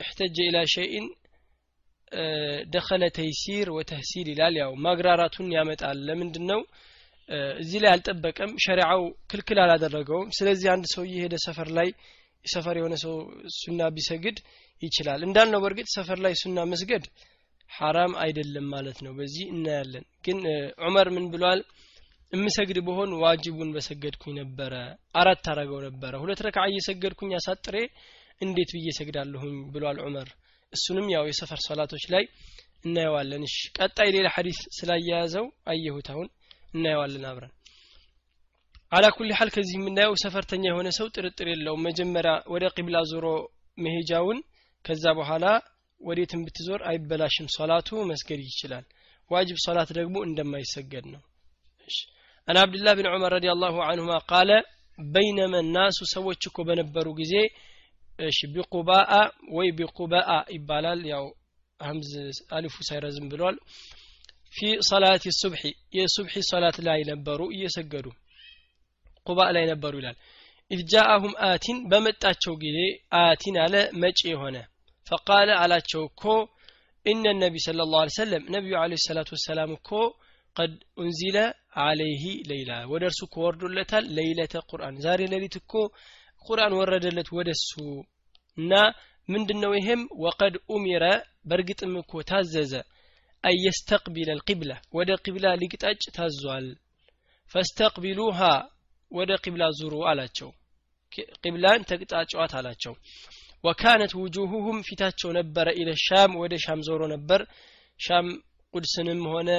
እሕተጀ ኢላ ሸይን ደኸለ ተይሲር ወተህሲል ይላል። ያው ማግራራቱን ያመጣል። ለምንድን ነው እዚህ ላይ አልጠበቀም። ሸሪዓው ክልክል አላደረገውም። ስለዚህ አንድ ሰው እየሄደ ሰፈር ላይ ሰፈር የሆነ ሰው ሱና ቢሰግድ ይችላል። እንዳልነው በእርግጥ ሰፈር ላይ ሱና መስገድ ሐራም አይደለም ማለት ነው። በዚህ እናያለን። ግን ዑመር ምን ብሏል? እምሰግድ በሆን ዋጅቡን በሰገድኩኝ ነበረ አራት አረገው ነበረ። ሁለት ረካ እየሰገድኩኝ አሳጥሬ እንዴት ብዬ ሰግዳለሁኝ ብሏል ዑመር። እሱንም ያው የሰፈር ሰላቶች ላይ እናየዋለን። እሺ ቀጣይ ሌላ ሐዲስ ስላያያዘው አየሁት አሁን እናየዋለን አብረን። አላ ኩል ሐል ከዚህ የምናየው ሰፈርተኛ የሆነ ሰው ጥርጥር የለውም። መጀመሪያ ወደ ቂብላ ዞሮ መሄጃውን ከዛ በኋላ ወዴትም ብትዞር አይበላሽም። ሶላቱ መስገድ ይችላል። ዋጅብ ሶላት ደግሞ እንደማይሰገድ ነው። አን አብድላህ ብን ዑመር ረዲ አላሁ አንሁማ ቃለ በይነመ ናሱ ሰዎች እኮ በነበሩ ጊዜ እሺ بقباء ወይ بقباء ይባላል። ያው ሀምዝ አሊፉ ሳይረዝም ብሏል في صلاة الصبح የሱብሒ ሰላት ላይ ነበሩ እየሰገዱ ቁባ ላይ ነበሩ ይላል። إذ جاءهم آت በመጣቸው ጊዜ آت አለ መጪ የሆነ። فقال አላቸው እኮ إن النبي صلى الله عليه وسلم ነቢዩ عليه الصلاة والسلام እኮ قد أنزل عليه الليلة ወደ እርሱ እኮ ወርዶለታል ለይለተ ቁርአን። ዛሬ ሌሊት እኮ ቁርአን ወረደለት ወደሱ እና ምንድን ነው ይሄም? ወቀድ ኡሚረ በእርግጥም እኮ ታዘዘ አየስተቅቢለ ልቂብላ ወደ ቂብላ ሊቅጣጭ ታዟል። ፈስተቅቢሉሃ ወደ ቂብላ ዙሩ አላቸው። ቂብላን ተቅጣጫዋት አላቸው። ወካነት ውጁሁሁም ፊታቸው ነበረ ኢለ ሻም ወደ ሻም ዞሮ ነበር። ሻም ቁድስንም ሆነ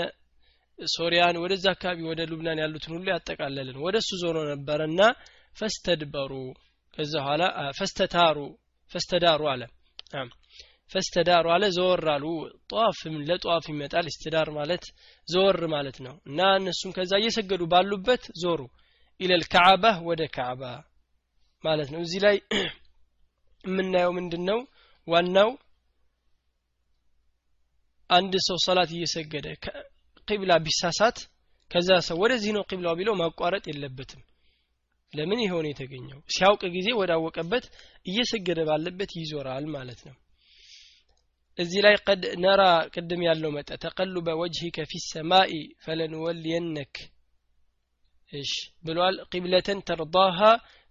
ሶሪያን ወደዛ አካባቢ ወደ ሉብናን ያሉትን ሁሉ ያጠቃለልን። ወደ እሱ ዞሮ ነበረና ፈስተድበሩ። ከዛ በኋላ ፈስተታሩ ፈስተዳሩ አለ ፈስተዳሩ አለ ዘወር አሉ። ጧፍም ለጧፍ ይመጣል። እስትዳር ማለት ዘወር ማለት ነው። እና እነሱም ከዛ እየሰገዱ ባሉበት ዞሩ። ኢለል ከዓባ ወደ ካዕባ ማለት ነው። እዚህ ላይ የምናየው ምንድን ነው ዋናው አንድ ሰው ሰላት እየሰገደ ቂብላ ቢሳሳት ከዛ ሰው ወደዚህ ነው ቂብላው ቢለው ማቋረጥ የለበትም። ለምን ይሆን የተገኘው? ሲያውቅ ጊዜ ወዳወቀበት እየሰገደ ባለበት ይዞራል ማለት ነው እዚህ ላይ ቀድ ነራ ቅድም ያለው መጠ ተቀሉበ ወጅሂከ ፊ ሰማኢ ፈለንወልየነክ እሽ ብሏል ቂብለተን ተርዳሃ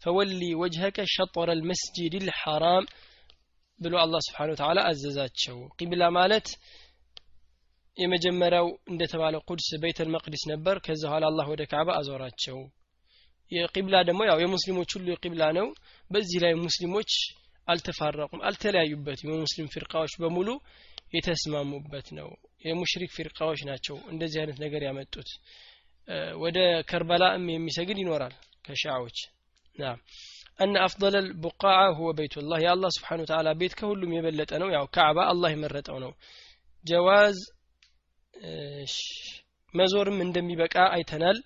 ፈወሊ ወጅሀከ ሸጠረ ልመስጂድ ልሐራም ብሎ አላህ ስብሓን ወተላ አዘዛቸው ቂብላ ማለት የመጀመሪያው እንደተባለ ቁድስ ቤተል መቅዲስ ነበር ከዛ በኋላ አላህ ወደ ካዕባ አዞራቸው የቂብላ ደግሞ ያው የሙስሊሞች ሁሉ የቂብላ ነው በዚህ ላይ ሙስሊሞች አልተፋረቁም አልተለያዩበትም የሙስሊም ፊርቃዎች በሙሉ የተስማሙበት ነው የሙሽሪክ ፊርቃዎች ናቸው እንደዚህ አይነት ነገር ያመጡት ወደ ከርበላም የሚሰግድ ይኖራል ከሻዎች ና أن أفضل البقاع هو بيت الله يا الله سبحانه وتعالى بيت كهلم يبلت أنه يا كعبة الله يمرت أنه جواز መዞርም እንደሚበቃ አይተናል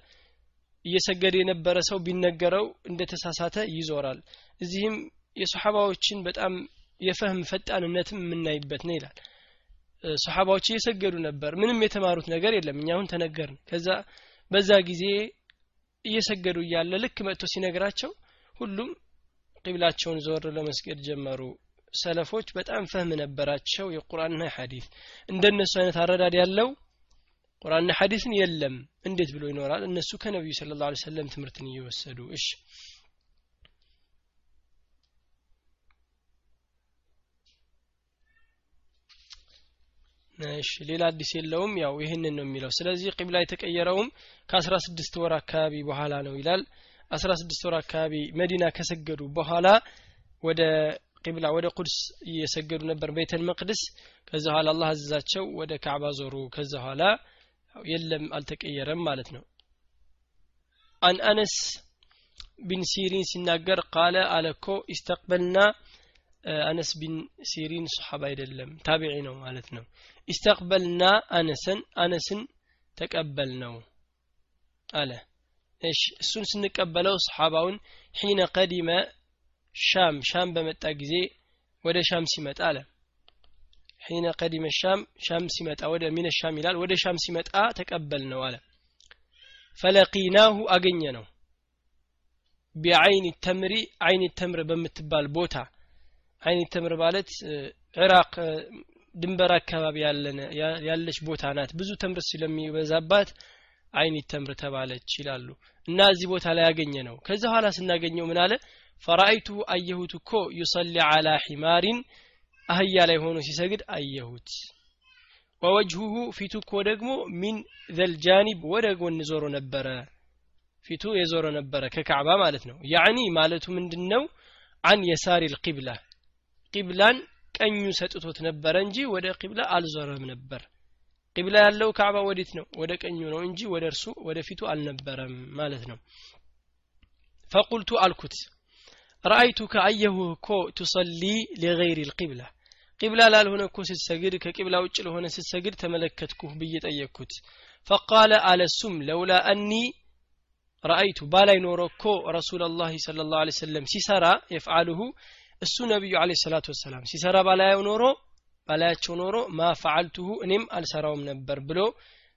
እየሰገደ የነበረ ሰው ቢነገረው እንደተሳሳተ ይዞራል እዚህም የሰሓባዎችን በጣም የፈህም ፈጣንነትም የምናይበት ነው ይላል። ሰሓባዎች እየሰገዱ ነበር። ምንም የተማሩት ነገር የለም። እኛ አሁን ተነገርን። ከዛ በዛ ጊዜ እየሰገዱ እያለ ልክ መጥቶ ሲነግራቸው ሁሉም ቂብላቸውን ዘወር ለመስገድ ጀመሩ። ሰለፎች በጣም ፈህም ነበራቸው። የቁርአንና ሐዲስ እንደነሱ አይነት አረዳድ ያለው ቁርአንና ሐዲስን የለም። እንዴት ብሎ ይኖራል? እነሱ ከነቢዩ ስለ ላ ሰለም ትምህርትን እየወሰዱ እሺ እሺ ሌላ አዲስ የለውም። ያው ይህንን ነው የሚለው። ስለዚህ ቂብላ የተቀየረውም ከአስራ ስድስት ወር አካባቢ በኋላ ነው ይላል። አስራ ስድስት ወር አካባቢ መዲና ከሰገዱ በኋላ ወደ ቂብላ ወደ ቁድስ እየሰገዱ ነበር ቤተል መቅድስ። ከዛ በኋላ አላህ አዘዛቸው ወደ ካዕባ ዞሩ። ከዛ በኋላ የለም አልተቀየረም ማለት ነው። عن أنس بن سيرين ሲናገር قال አለኮ استقبلنا አነስ ቢን ሲሪን ሰሓባ አይደለም ታቢዒ ነው ማለት ነው استقبلنا أنسا አነስን ተቀበል ነው አለ እሱን ስንቀበለው ሰሓባውን ሒነ ቀዲመ ሻም ሻም በመጣ ጊዜ ወደ ሻም ሲመጣ አለ። ሒነ ቀዲመ ሻም ሻም ሲመጣ ወደ ሚነ ሻም ይላል። ወደ ሻም ሲመጣ ተቀበል ነው አለ። ፈለቂናሁ አገኘ ነው ቢዐይን ተምሪ አይን ተምር በምትባል ቦታ። አይን ተምር ማለት ዕራቅ ድንበር አካባቢ ያለች ቦታ ናት። ብዙ ተምር ስለሚበዛባት አይን ተምር ተባለች ይላሉ። እና እዚህ ቦታ ላይ ያገኘ ነው ከዛ ኋላ ስናገኘው ምን አለ? فرأيته አየሁት እኮ يصلي على حمار አህያ ላይ ሆኖ ሲሰግድ አየሁት። ووجهه ፊቱ እኮ ደግሞ من ذا الجانب ወደ ጎን ዞሮ ነበረ። ፊቱ የዞረ ነበረ ከካዕባ ማለት ነው። يعني ማለቱ ምንድን ነው አን የሳሪ ልቂብላ ቂብላን ቀኙ ሰጥቶት ነበረ እንጂ ወደ ቂብላ አልዞረም ነበር። ቂብላ ያለው ካዕባ ወዴት ነው? ወደ ቀኙ ነው እንጂ ወደ እርሱ ወደ ፊቱ አልነበረም ማለት ነው። ፈቁልቱ አልኩት ረአይቱከ አየሁ እኮ ቱሰሊ ሊገይሪ ልቂብላ። ቂብላ ላልሆነ እኮ ስትሰግድ ከቂብላ ውጭ ለሆነ ስትሰግድ ተመለከትኩህ ብዬ ጠየቅኩት። ፈቃለ አለሱም ለውላ አኒ رأيت ባላይ ኖሮ እኮ رسول الله صلى الله عليه وسلم ሲሰራ يفعله እሱ ነቢዩ عليه الصلاة والسلام ሲሰራ ባላየው ኖሮ ባላያቸው ኖሮ ما فعلته እኔም አልሰራውም ነበር ብሎ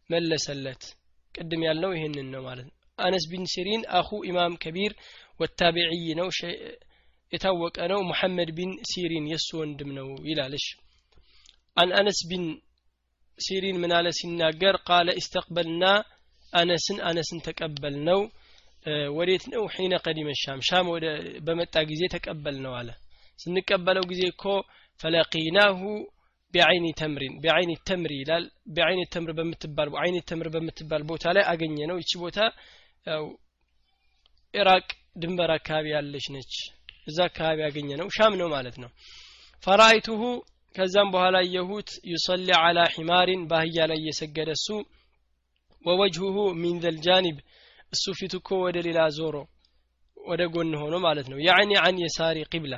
መለሰለት። ቅድም ያልነው ይህንን ነው ማለት ነው። አነስ ቢን ሲሪን أخو إمام كبير وتابعي ነው የታወቀ ነው። ሙሐመድ ቢን ሲሪን የእሱ ወንድም ነው ይላል እሺ عن أنس بن سيرين ምን አለ ሲናገር قال استقبلنا አነስን አነስን ተቀበልነው ወዴት ነው? حين قدم الشام ሻም በመጣ ጊዜ ተቀበልነው አለ ስንቀበለው ጊዜ እኮ فلقيناه بعين التمر بعين التمر ይላል። ቢዐይኒ ተምር በምትባል አይኒ ተምር በምትባል ቦታ ላይ አገኘነው ይቺ ቦታ ኢራቅ ድንበር አካባቢ ያለች ነች። እዛ አካባቢ ያገኘነው ሻም ነው ማለት ነው። فرأيته ከዛም በኋላ አየሁት يصلي على حمار በአህያ ላይ እየሰገደ እሱ ወወጅሁሁ ሚን ዘልጃኒብ እሱ ፊት እኮ ወደ ሌላ ዞሮ ወደ ጎን ሆኖ ማለት ነው። ያዕኒ አን የሳሪ ቂብላ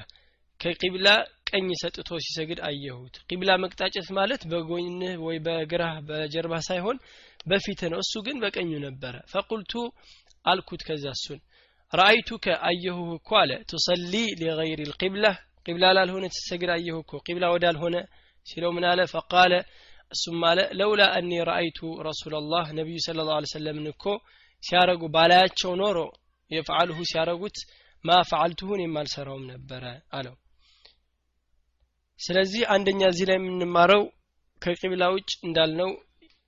ከቂብላ ቀኝ ሰጥቶ ሲሰግድ አየሁት። ቂብላ መቅጣጨት ማለት በጎንህ ወይ በግራህ በጀርባ ሳይሆን በፊት ነው። እሱ ግን በቀኙ ነበረ። ፈቁልቱ አልኩት ከዛ እሱን ረአይቱከ አየሁህ እኮ አለ ቱሰሊ ሊገይር ልቂብላ ቂብላ ላልሆነ ትሰግድ አየሁ እኮ ቂብላ ወዳልሆነ ሲለው ምን አለ? ፈቃለ እሱም አለ ለውላ አኒ ረአይቱ ረሱላላህ ነቢዩ ስለ ላ ሰለምን እኮ ሲያረጉ ባላያቸው ኖሮ የፍዓልሁ ሲያረጉት ማ ፈዓልቱሁን የማልሰራውም ነበረ አለው ስለዚህ አንደኛ እዚህ ላይ የምንማረው ከቂብላ ውጭ እንዳልነው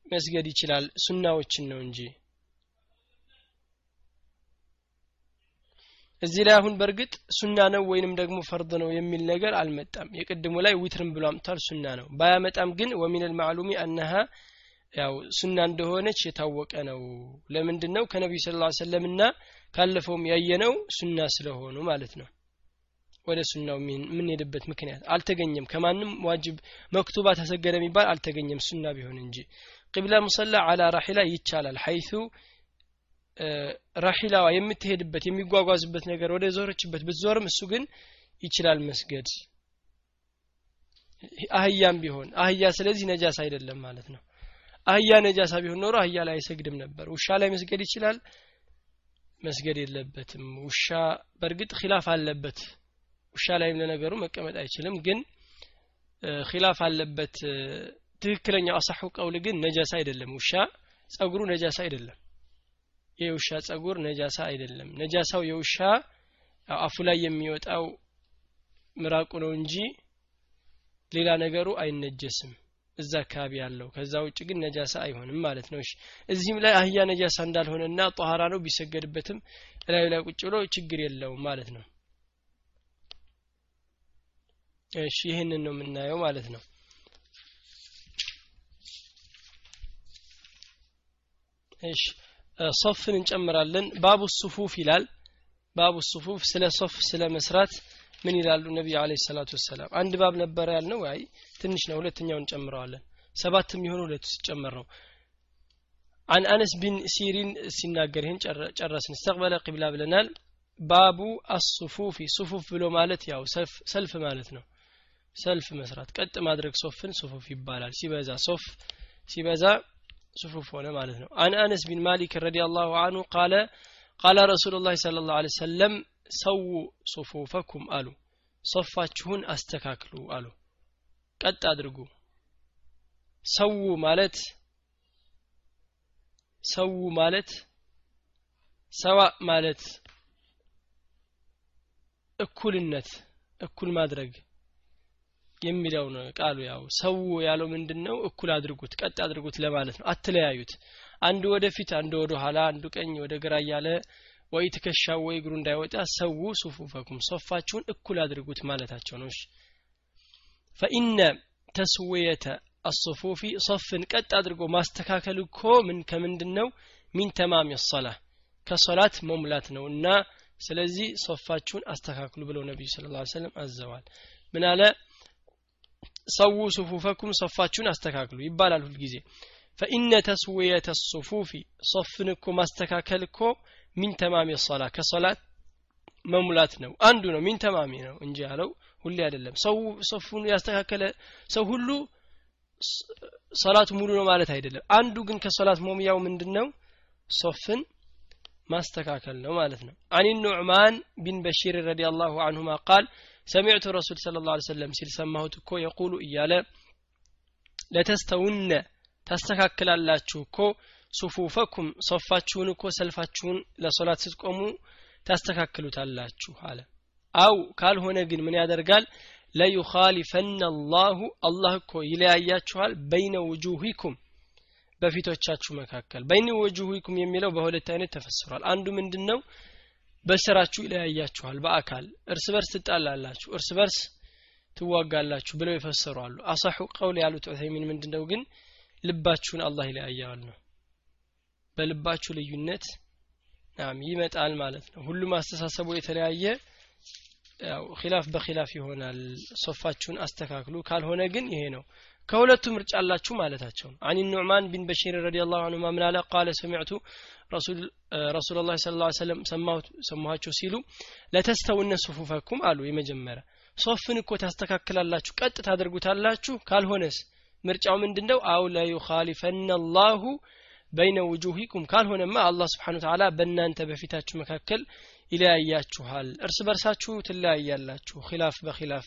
መስገድ ይችላል ሱናዎችን ነው እንጂ። እዚህ ላይ አሁን በእርግጥ ሱና ነው ወይንም ደግሞ ፈርድ ነው የሚል ነገር አልመጣም። የቅድሙ ላይ ዊትርም ብሎ አምጥቷል ሱና ነው። ባያመጣም ግን ወሚን ልማዕሉሚ አነሃ ያው ሱና እንደሆነች የታወቀ ነው። ለምንድን ነው ከነቢዩ ስለ ሰለምና ካለፈውም ያየነው ሱና ስለሆኑ ማለት ነው ወደ ሱናው የምንሄድበት ምክንያት። አልተገኘም። ከማንም ዋጅብ መክቱባ ተሰገደ የሚባል አልተገኘም። ሱና ቢሆን እንጂ። ቅብላ ሙሰላ አላ ራሒላ ይቻላል። ሐይቱ ራሒላዋ የምትሄድበት የሚጓጓዝበት ነገር ወደ ዞረችበት ብትዞርም እሱ ግን ይችላል መስገድ። አህያም ቢሆን አህያ ስለዚህ ነጃስ አይደለም ማለት ነው። አህያ ነጃሳ ቢሆን ኖሮ አህያ ላይ አይሰግድም ነበር። ውሻ ላይ መስገድ ይችላል? መስገድ የለበትም። ውሻ በእርግጥ ኪላፍ አለበት ውሻ ላይም ለነገሩ መቀመጥ አይችልም። ግን ኪላፍ አለበት። ትክክለኛው አሳሑ ቀውል ግን ነጃሳ አይደለም። ውሻ ጸጉሩ ነጃሳ አይደለም። የውሻ ጸጉር ነጃሳ አይደለም። ነጃሳው የውሻ አፉ ላይ የሚወጣው ምራቁ ነው እንጂ ሌላ ነገሩ አይነጀስም። እዛ አካባቢ ያለው ከዛ ውጭ ግን ነጃሳ አይሆንም ማለት ነው። እዚህም ላይ አህያ ነጃሳ እንዳልሆነና ጧሃራ ነው ቢሰገድበትም እላዩ ላይ ቁጭ ብሎ ችግር የለውም ማለት ነው እሺ ይህንን ነው የምናየው ማለት ነው እሺ ሶፍን እንጨምራለን ባቡ ሱፉፍ ይላል ባቡ ሱፉፍ ስለ ሶፍ ስለ መስራት ምን ይላሉ ነቢዩ አለ ሰላቱ ወሰላም አንድ ባብ ነበረ ያልነው አይ ትንሽ ነው ሁለተኛውን እንጨምረዋለን ሰባት የሚሆኑ ሁለቱ ሲጨመር ነው عن أنس بن سيرين سيناجر هن ጨረስን استقبل قبلة ብለናል ባቡ አሱፉፊ ሱፉፍ ብሎ ማለት ያው ሰልፍ ሰልፍ ማለት ነው ሰልፍ መስራት። ቀጥ ማድረግ ሶፍን ሱፉፍ ይባላል። ሲበዛ ሶፍ ሲበዛ ሱፉፍ ሆነ ማለት ነው። አን አነስ ቢን ማሊክ ረዲየላሁ አንሁ ቃለ ቃለ ረሱሉላህ ሰለላሁ ዐለይሂ ወሰለም ሰው ሱፉፈኩም አሉ። ሶፋችሁን አስተካክሉ አሉ። ቀጥ አድርጉ። ሰው ማለት ሰው ማለት ሰዋ ማለት እኩልነት እኩል ማድረግ የሚለው ነው ቃሉ ያው ሰው ያለው ምንድን ነው እኩል አድርጉት ቀጥ አድርጉት ለማለት ነው። አትለያዩት። አንዱ ወደፊት አንዱ ወደ ኋላ አንዱ ቀኝ ወደ ግራ እያለ ወይ ትከሻው ወይ እግሩ እንዳይወጣ ሰው ሱፉፈኩም ሶፋችሁን እኩል አድርጉት ማለታቸው ነው። ፈኢነ ተስውየተ አሱፉፊ ሶፍን ቀጥ አድርጎ ማስተካከል እኮ ምን ከምንድን ነው ሚን ተማም ሰላ ከሶላት መሙላት ነው። እና ስለዚህ ሶፋችሁን አስተካክሉ ብለው ነቢዩ ስለ ላ ሰለም አዘዋል። ምን አለ سووا صفوفكم ሶፋችሁን አስተካክሉ ይባላል ሁልጊዜ فإن تسوية الصفوف ሶፍን እኮ ማስተካከል እኮ من تمام الصلاة ከሶላት መሙላት ነው። አንዱ ነው من تمام ነው እንጂ ያለው ሁሌ አይደለም። ሰው ሶፉን ያስተካከለ ሰው ሁሉ ሶላቱ ሙሉ ነው ማለት አይደለም። አንዱ ግን ከሶላት መሙያው ምንድን ነው ሶፍን ማስተካከል ነው ማለት ነው። عن النعمان ቢን በሺር ረዲ አላሁ አንሁማ ቃል ሰሚዕቱ ረሱል ስለ ላ ሰለም ሲል ሰማሁት እኮ የቁሉ እያለ ለተስተውነ ታስተካክላላችሁ እኮ ሱፉፈኩም ሶፋችሁን እኮ ሰልፋችሁን ለሶላት ስትቆሙ ታስተካክሉታላችሁ አለ። አው ካልሆነ ግን ምን ያደርጋል? ለዩኻሊፈነ አላሁ አላህ እኮ ይለያያችኋል በይነ ውጁሂኩም በፊቶቻችሁ መካከል። በይነ ውጁሂኩም የሚለው በሁለት አይነት ተፈስሯል። አንዱ ምንድን ነው በስራችሁ ይለያያችኋል በአካል። እርስ በርስ ትጣላላችሁ እርስ በርስ ትዋጋላችሁ ብለው የፈሰሩ አሉ። أصح القول ያሉት ዑሰይሚን ምንድነው ግን? ልባችሁን አላህ ይለያያል ነው። በልባችሁ ልዩነት ናም ይመጣል ማለት ነው። ሁሉም አስተሳሰቡ የተለያየ ያው خلاف በ خلاف ይሆናል። ሶፋችሁን አስተካክሉ። ካልሆነ ግን ይሄ ነው ከሁለቱ ምርጫ አላችሁ ማለታቸው ነው። عن النعمان بن بشير رضي الله عنه ምን አለ? قال سمعت ረሱል ላ ስለ ላ ሰለም ሰማኋቸው ሲሉ ለተስተውነ ሱፉፈኩም አሉ የመጀመሪያ። ሶፍን እኮ ታስተካክላላችሁ ቀጥ ታደርጉታላችሁ። ካልሆነስ ምርጫው ምንድን ነው አው ለዩኻሊፈነ አላሁ በይነ ውጁሂኩም። ካልሆነማ አላህ ስብሓን ተዓላ በእናንተ በፊታችሁ መካከል ይለያያችኋል። እርስ በርሳችሁ ትለያያላችሁ ኪላፍ በኪላፍ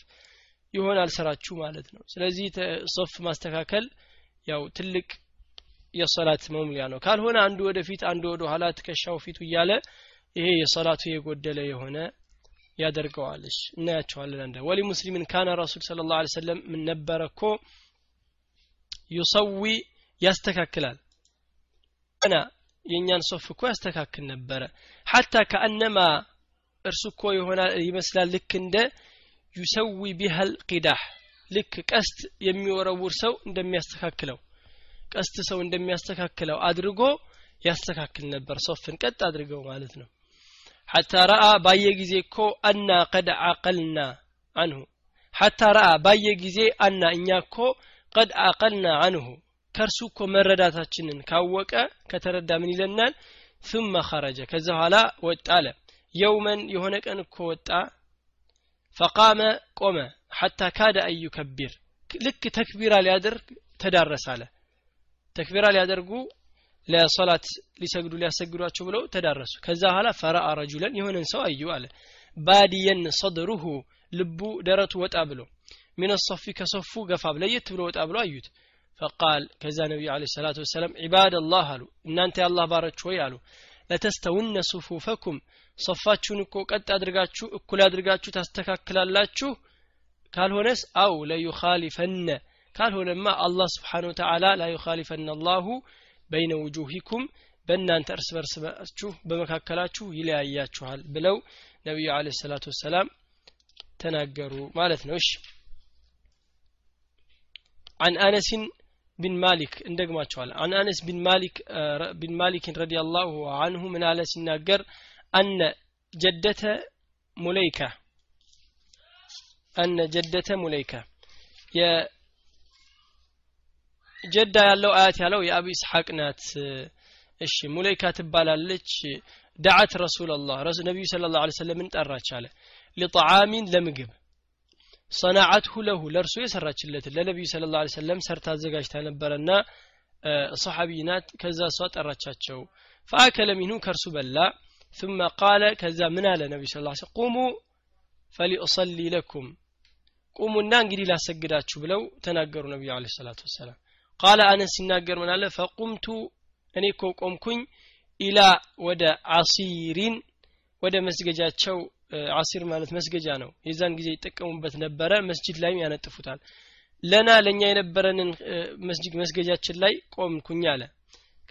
ይሆናል ስራችሁ ማለት ነው። ስለዚህ ሶፍ ማስተካከል ያው ትልቅ የሰላት መሙያ ነው። ካልሆነ አንዱ ወደፊት አንዱ ወደ ኋላ ትከሻው ፊቱ እያለ ይሄ የሰላቱ የጎደለ የሆነ ያደርገዋልሽ እናያቸዋለን አንደ ወሊ ሙስሊምን ካነ ረሱል ስለ ላሁ ሰለም ምን ነበረ እኮ? ዩሰዊ ያስተካክላል። እና የእኛን ሶፍ እኮ ያስተካክል ነበረ። ሐታ ከአነማ እርሱ እኮ ይሆናል ይመስላል ልክ እንደ ዩሰዊ ቢሃል ቂዳህ ልክ ቀስት የሚወረውር ሰው እንደሚያስተካክለው ቀስት ሰው እንደሚያስተካክለው አድርጎ ያስተካክል ነበር ሶፍን ቀጥ አድርገው ማለት ነው ሐታ ረአ ባየ ጊዜ እኮ አና ቀድ አቀልና አንሁ ሐታ ረአ ባየ ጊዜ አና እኛ እኮ ቀድ አቀልና አንሁ ከእርሱ እኮ መረዳታችንን ካወቀ ከተረዳ ምን ይለናል ثم خرج ከዛ በኋላ ወጣ አለ የውመን የሆነ ቀን እኮ ወጣ ፈቃመ ቆመ ሐታ ካደ አዩ ከቢር ልክ ተክቢራ ሊያደርግ ተዳረስ አለ ተክቢራ ሊያደርጉ ለሶላት ሊሰግዱ ሊያሰግዷቸው ብለው ተዳረሱ ከዛ በኋላ ፈረአ ረጁለን የሆነን ሰው አዩ አለ ባዲየን ሰድሩሁ ልቡ ደረቱ ወጣ ብሎ ሚን ሶፊ ከሶፉ ገፋ ለየት ብሎ ወጣ ብሎ አዩት ፈቃል ከዛ ነቢዩ አለ ሰላቱ ወሰላም ዒባድ አላህ አሉ እናንተ የአላህ ባሮች ወይ አሉ ለተስተውነ ሱፉፈኩም ሶፋችሁን እኮ ቀጥ አድርጋችሁ እኩል አድርጋችሁ ታስተካክላላችሁ ካልሆነስ አው ለዩኻሊፈነ ካልሆነማ አላህ ስብሓን ወተዓላ ላ ዩኻሊፈነ አላሁ በይነ ውጁሂኩም በእናንተ እርስ በርስባችሁ በመካከላችሁ ይለያያችኋል ብለው ነቢዩ አለ ሰላቱ ወሰላም ተናገሩ ማለት ነው እሺ عن أنس بن مالك እንደግማቸዋል عن أنس بن مالك بن مالك رضي الله عنه من على ሲናገር أن جدة مليكة أن جدة مليكة ጀዳ ያለው አያት ያለው የአቡ ኢስሐቅ ናት እሺ ሙለይካ ትባላለች ዳዓት ረሱላላህ ነቢዩ ስለ ላሁ ሰለምን ጠራች አለ ሊጣዓሚን ለምግብ ሰናዓትሁ ለሁ ለእርሱ የሰራችለትን ለነቢዩ ስለ ላ ሰለም ሰርታ አዘጋጅታ ነበረና ሰሓቢ ናት ከዛ እሷ ጠራቻቸው ፈአከለ ሚንሁ ከእርሱ በላ ثم قال ከዛ ምን አለ ነቢ ስ ቁሙ ፈሊኡሰሊ ለኩም ቁሙና እንግዲህ ላሰግዳችሁ ብለው ተናገሩ ነቢዩ አለ ሰላቱ ወሰላም ቃለ አነስ ሲናገር ምን አለ ፈቁምቱ እኔ እኮ ቆምኩኝ ኢላ ወደ አሲሪን ወደ መስገጃቸው አሲር ማለት መስገጃ ነው የዛን ጊዜ ይጠቀሙበት ነበረ መስጅድ ላይም ያነጥፉታል ለና ለእኛ የነበረንን መስጅድ መስገጃችን ላይ ቆምኩኝ አለ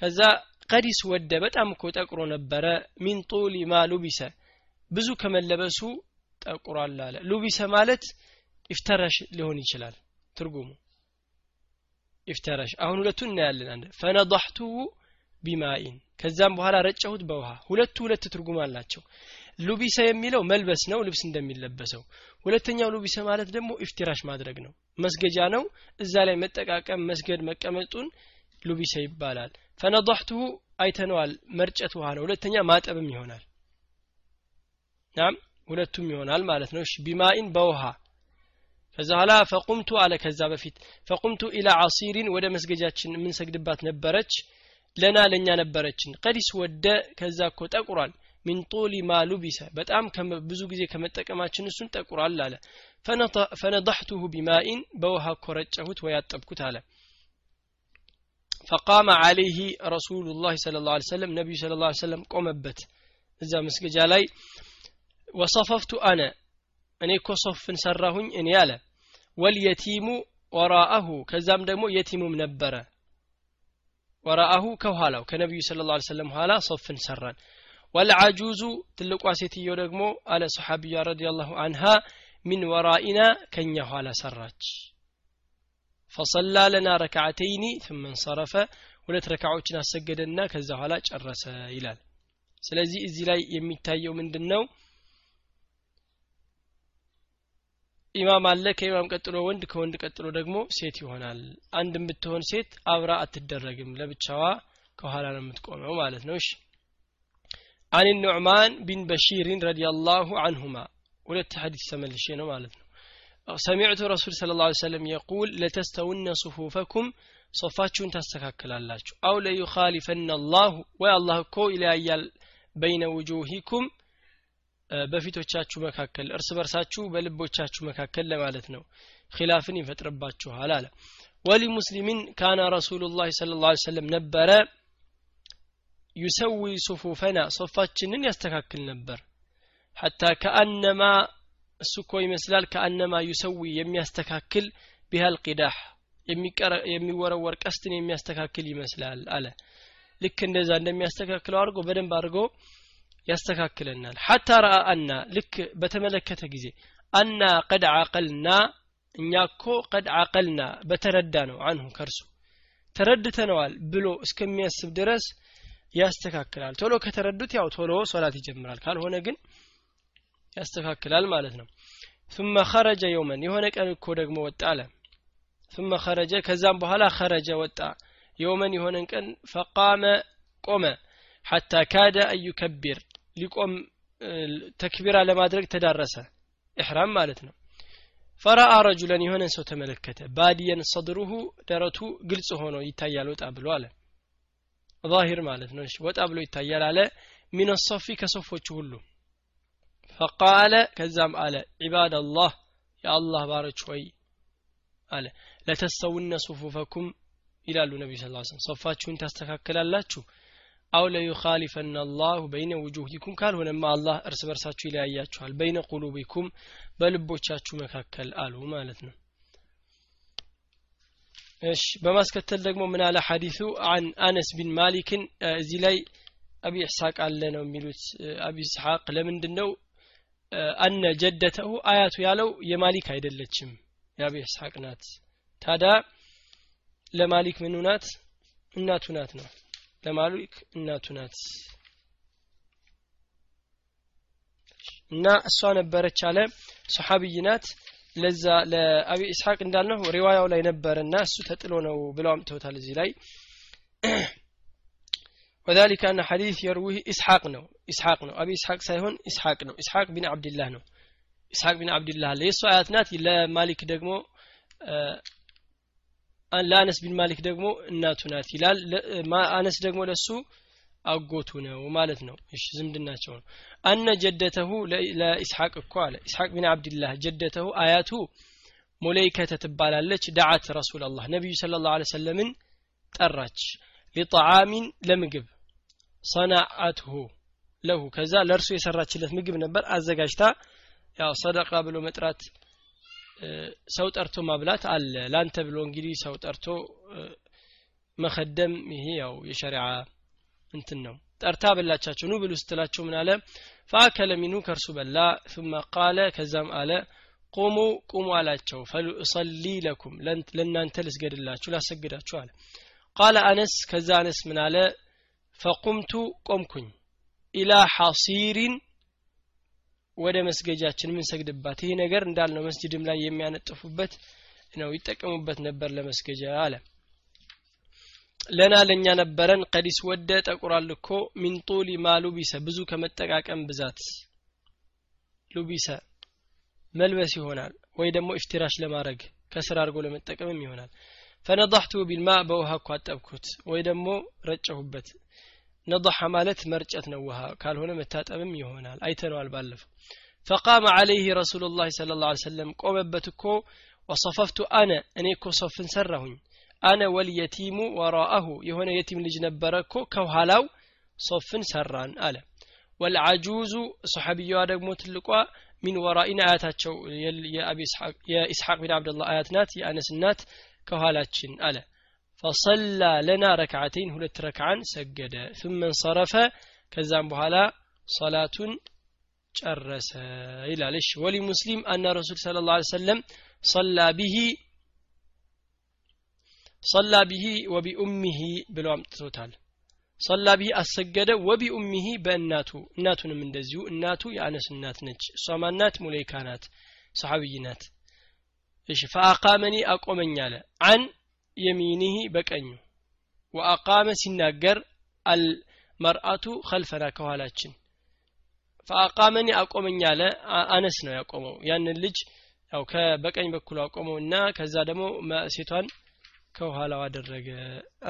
ከዛ ቀዲስ ወደ በጣም እኮ ጠቁሮ ነበረ። ሚን ጡሊ ማ ሉቢሰ ብዙ ከመለበሱ ጠቁሯል አለ። ሉቢሰ ማለት ኢፍተረሽ ሊሆን ይችላል ትርጉሙ። ኢፍተረሽ አሁን ሁለቱን እናያለን። አንድ ፈነضحቱሁ ቢማኢን ከዛም በኋላ ረጨሁት በውሃ። ሁለቱ ሁለት ትርጉም አላቸው። ሉቢሰ የሚለው መልበስ ነው ልብስ እንደሚለበሰው። ሁለተኛው ሉቢሰ ማለት ደግሞ ኢፍቲራሽ ማድረግ ነው። መስገጃ ነው። እዛ ላይ መጠቃቀም መስገድ መቀመጡን ሉቢሰ ይባላል ፈነضሕቱሁ አይተነዋል መርጨት ውሃ ነው። ሁለተኛ ማጠብም ይሆናል። ናም ሁለቱም ይሆናል ማለት ነው። እሺ ቢማኢን በውሃ። ከዛ ፈቁምቱ አለ ከዛ በፊት فقمت إلى حصير ወደ መስገጃችን የምንሰግድባት ነበረች لنا ለኛ ነበረችን። قد اسود ከዛ እኮ ጠቁሯል። من طول ما لبس በጣም ብዙ ጊዜ ከመጠቀማችን እሱን ጠቁሯል አለ። فنضحته بماء በውሃ ኮረጨሁት ወይ አጠብኩት አለ። فقام عليه رسول الله صلى الله عليه وسلم ነቢዩ صلى الله عليه وسلم ቆመበት እዛ መስገጃ ላይ وصففت أنا እኔ እኮ ሶፍን ሰራሁኝ እኔ አለ። ወልየቲሙ ወራአሁ ከዛም ደግሞ የቲሙም ነበረ። ወራአሁ ከኋላው ከነቢዩ ስለ ላ ሰለም ኋላ ሶፍን ሰራን። ወልዓጁዙ ትልቋ ሴትዮ ደግሞ አለ ሰሓቢያ ረዲላሁ አንሃ ሚን ወራኢና ከኛ ኋላ ሰራች ፈሰላ ለና ረክዓተይኒ ثم እንሰረፈ ሁለት ረካዖችን አሰገደና ከዛ ኋላ ጨረሰ ይላል። ስለዚህ እዚህ ላይ የሚታየው ምንድን ነው ኢማም አለ ከኢማም ቀጥሎ ወንድ ከወንድ ቀጥሎ ደግሞ ሴት ይሆናል። አንድም ብትሆን ሴት አብራ አትደረግም ለብቻዋ ከኋላ ነው የምትቆመው ማለት ነው። እሺ። አን ኑዕማን ቢን በሺርን ረዲየላሁ አንሁማ ሁለት ሐዲስ ተመልሼ ነው ማለት ነው ሰሚዕቱ ረሱል ስለ ላ ሰለም የቁል ለተስተውነ ሱፉፈኩም ሶፋችሁን ታስተካክላላችሁ። አው ለዩኻሊፈና አላሁ ወይ አላህ እኮ ይለያያል በይነ ውጁሂኩም በፊቶቻችሁ መካከል እርስ በርሳችሁ በልቦቻችሁ መካከል ለማለት ነው። ኪላፍን ይፈጥርባችኋል አለ። ወሊ ሙስሊሚን ካነ ረሱሉ ላህ ስለ ላ ሰለም ነበረ ዩሰዊ ሱፉፈና ሶፋችንን ያስተካክል ነበር። ሐታ ከአነማ እሱ እኮ ይመስላል ከአነማ ዩሰዊ የሚያስተካክል ቢሃል ቂዳህ የሚወረወር ቀስትን የሚያስተካክል ይመስላል አለ። ልክ እንደዛ እንደሚያስተካክለው አድርጎ በደንብ አድርጎ ያስተካክለናል። ሐታ ረአ አና ልክ በተመለከተ ጊዜ አና ቀድ አቀልና እኛ እኮ ቀድ አቀልና በተረዳ ነው አንሁ ከርሱ ተረድተነዋል ብሎ እስከሚያስብ ድረስ ያስተካክላል። ቶሎ ከተረዱት ያው ቶሎ ሶላት ይጀምራል ካልሆነ ግን ያስተካክላል ማለት ነው ثم خرج يوما የሆነ ቀን እኮ ደግሞ ወጣ አለ ثم خرج ከዛም በኋላ خرج ወጣ የውመን የሆነን ቀን ፈቃመ ቆመ ሐታ ካደ አን ዩከቢር ሊቆም ተክቢራ ለማድረግ ተዳረሰ ኢሕራም ማለት ነው ፈረአ ረጁለን የሆነን ሰው ተመለከተ ባዲየን ሰድሩሁ ደረቱ ግልጽ ሆኖ ይታያል ወጣ ብሎ አለ ዛሂር ማለት ነው ወጣ ብሎ ይታያል አለ ሚን ሶፊ ከሶፎቹ ሁሉ ፈቃለ ከዛም አለ ዒባድ አላህ የአላህ ባሮች ሆይ አለ ለተሰውነ ሱፉፈኩም ይላሉ ነቢ ስ ስለም ሶፋችሁን ታስተካክላላችሁ አው ለዩኻሊፈና አላሁ በይነ ውጁሂኩም ካልሆነማ አላህ እርስ በርሳችሁ ይለያያችኋል። በይነ ቁሉቢኩም በልቦቻችሁ መካከል አሉ ማለት ነው። እሺ በማስከተል ደግሞ ምን አለ ሐዲሱ? عن أنس بن مالك ን እዚህ ላይ አቢ ኢስሐቅ አለ ነው የሚሉት። አቢ ኢስሐቅ ለምንድን ነው أن جدته አያቱ ያለው የማሊክ አይደለችም። የአቢ ኢስሐቅ ናት። ታዲያ ለማሊክ ምኑ ናት? እናቱ ናት ነው። ለማሊክ እናቱ ናት። እና እሷ ነበረች አለ። ሰሓብይ ናት። ለዛ ለአቢ ኢስሐቅ እንዳልነው ሪዋያው ላይ ነበረና እሱ ተጥሎ ነው ብለው አምጥተውታል እዚህ ላይ وذلك أن حديث يرويه إسحاق نو إسحاق نو أبي إسحاق سايهون إسحاق نو إسحاق بن عبد الله نو إسحاق بن عبد الله ليسو آيات نات لمالك دقمو ለአነስ ቢን ማሊክ ደግሞ እናቱ ናት ይላል አነስ ደግሞ ለሱ አጎቱ ነው ማለት ነው እሺ ዝምድናቸው ነው አነ ጀደተሁ ለኢስሐቅ እኮ አለ ኢስሐቅ ቢን አብድላህ ጀደተሁ አያቱ ሙለይከተ ትባላለች ዳዓት ረሱል አላህ ነቢዩ ስለ ላሁ ሰለምን ጠራች ሊጣዓሚን ለምግብ ሰናአትሁ ለሁ። ከዛ ለእርሱ የሰራችለት ምግብ ነበር አዘጋጅታ ያው ሰደቃ ብሎ መጥራት ሰው ጠርቶ ማብላት አለ። ላንተ ብሎ እንግዲህ ሰው ጠርቶ መከደም ይሄ ያው የሸሪዓ እንትን ነው። ጠርታ በላቻቸው ኑ ብሉ ስትላቸው ምን አለ? ፈአከለ ሚኑ ከእርሱ በላ። ثم ቃለ ከዛም አለ ቁሙ ቁሙ አላቸው። ፈሉእሰሊ ለኩም ለእናንተ ልስገድላችሁ ላሰግዳችሁ አለ። ቃለ አነስ ከዛ አነስ ምን አለ ፈቁምቱ ቆምኩኝ። ኢላ ሐሲሪን ወደ መስገጃችን የምንሰግድባት። ይህ ነገር እንዳልነው መስጅድም ላይ የሚያነጥፉበት ነው ይጠቀሙበት ነበር ለመስገጃ አለ። ለና ለእኛ ነበረን። ቀዲስ ወደ ጠቁራል እኮ ሚን ጡሊ ማ ሉቢሰ ብዙ ከመጠቃቀም ብዛት ሉቢሰ መልበስ ይሆናል። ወይ ደግሞ ኢፍቲራሽ ለማድረግ ከስር አድርጎ ለመጠቀምም ይሆናል። ፈነضحቱ ቢልማ በውሃ እኮ አጠብኩት። ወይ ደግሞ ረጨሁበት ነضሐ ማለት መርጨት ነው። ውሃ ካልሆነ መታጠብም ይሆናል። አይተነዋል ባለፈው። ፈቃመ አለይህ ረሱሉ ላ ስለ ላ ሰለም ቆመበት እኮ ወሰፈፍቱ አነ እኔ እኮ ሶፍን ሰራሁኝ። አነ ወልየቲሙ ወራአሁ የሆነ የቲም ልጅ ነበረ እኮ ከኋላው ሶፍን ሰራን አለ። والعجوز ሰሓቢያዋ ደግሞ ትልቋ من ورائنا አያታቸው የኢስሐቅ ቢን አብደላህ አያት ናት የአነስ እናት ከኋላችን አለ فصلى لنا ركعتين ሁለት ረክዓን ሰገደ። ثم انصرف ከዛም በኋላ ሰላቱን ጨረሰ ይላል። እሺ ولمسلم أن رسول صلى الله عليه وسلم صلى به صلى به وبأمه ብለው አምጥቶታል። صلى به አሰገደ وبأمه በእናቱ። እናቱንም እንደዚሁ። እናቱ የአነስ እናት ነች። እሷ ማናት ሙሌይካ ናት። ሰሓብይ ናት። እሺ فأقامني አቆመኝ አለ። عن يمينه በቀኙ وأقام ሲናገር المرأة خلفنا ከኋላችን فأقامني አቆመኝ አለ አነስ ነው ያቆመው ያንን ልጅ ያው በቀኝ በኩል አቆመው እና ከዛ ደግሞ ሴቷን ከኋላው አደረገ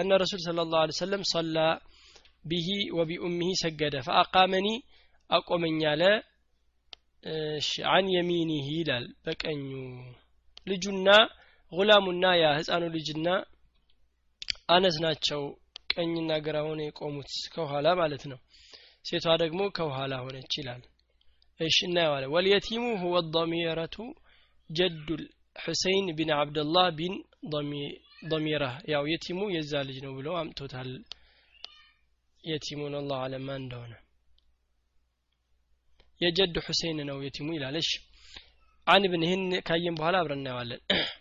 أن رسول صلى الله عليه وسلم صلى به وبأمه ሰገደ فأقامني አቆመኝ አለ عن يمينه ይላል በቀኙ ልጁና ጉላሙና ያ ህፃኑ ልጅና አነስ ናቸው። ቀኝና ግራ ሆነ የቆሙት ከኋላ ማለት ነው። ሴቷ ደግሞ ከኋላ ሆነች ይላል። እሺ እናየዋለን። واليتيم هو ضميرة جد حسين بن عبد الله بن ضميرة ያው የቲሙ የዛ ልጅ ነው ብለው አምጥቶታል። የቲሙን አላሁ አለም ማን እንደሆነ። የጀድ ሁሴን ነው የቲሙ እሺ። አን ብን ይህን ካየን በኋላ አብረን እናየዋለን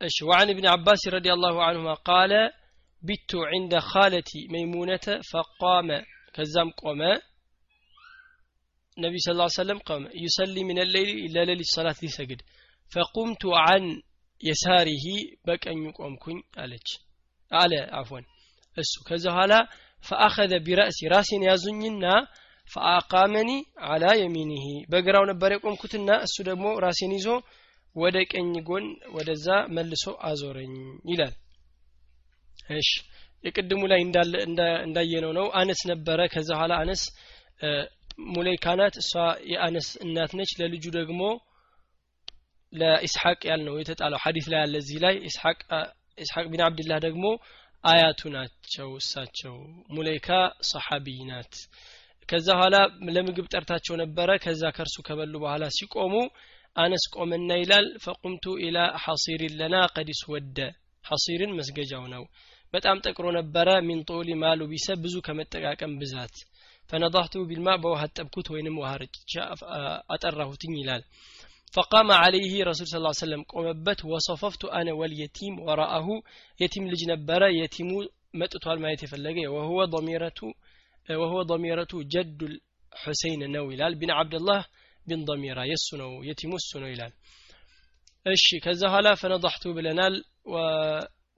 እሺ وعن ابن عباس رضي الله عنهما قال بت عند خالتي ميمونة فقام ከዛም ቆመ። ነቢዩ صلى الله عليه وسلم ቆመ። يصلي من الليل ለሌሊት ሰላት ሊሰግድ። فقمت عن يساره በቀኙ ቆምኩኝ አለች። አለ عفوا እሱ ከዚ በኋላ فأخذ برأسي ራሴን ያዙኝና فأقامني على يمينه። በግራው ነበር የቆምኩትና እሱ ደግሞ ራሴን ይዞ ወደ ቀኝ ጎን ወደዛ መልሶ አዞረኝ ይላል። እሺ የቅድሙ ላይ እንዳየነው ነው። አነስ ነበረ። ከዛ ኋላ አነስ ሙሌይካ ናት። እሷ የአነስ እናት ነች። ለልጁ ደግሞ ለኢስሐቅ ያልነው የተጣለው ሐዲስ ላይ ያለ እዚህ ላይ። ኢስሐቅ ቢን አብድላህ ደግሞ አያቱ ናቸው እሳቸው። ሙሌይካ ሰሓቢ ናት። ከዛ ኋላ ለምግብ ጠርታቸው ነበረ። ከዛ ከእርሱ ከበሉ በኋላ ሲቆሙ أنس قوم النيلال فقمت إلى حصير لنا قد سود. حصير مسجج ونو بتأم تكرون برا من طول ما لبس بزو كم تكاكم بزات. فنضحت بالماء بوهد تبكت وينم وهرج آه، أتره تنيلال. فقام عليه رسول صلى الله عليه وسلم قوم وصففت أنا واليتيم وراءه. يتيم لجنا برا يتيم متطوال ما يتفلقه وهو ضميرته آه، وهو ضميرته جد الحسين النويلال بن عبد الله ቢን ضميرا የሱ ነው የቲሙ እሱ ነው ይላል። እሺ ከዛ ኋላ ፈነضحቱ ብለናል።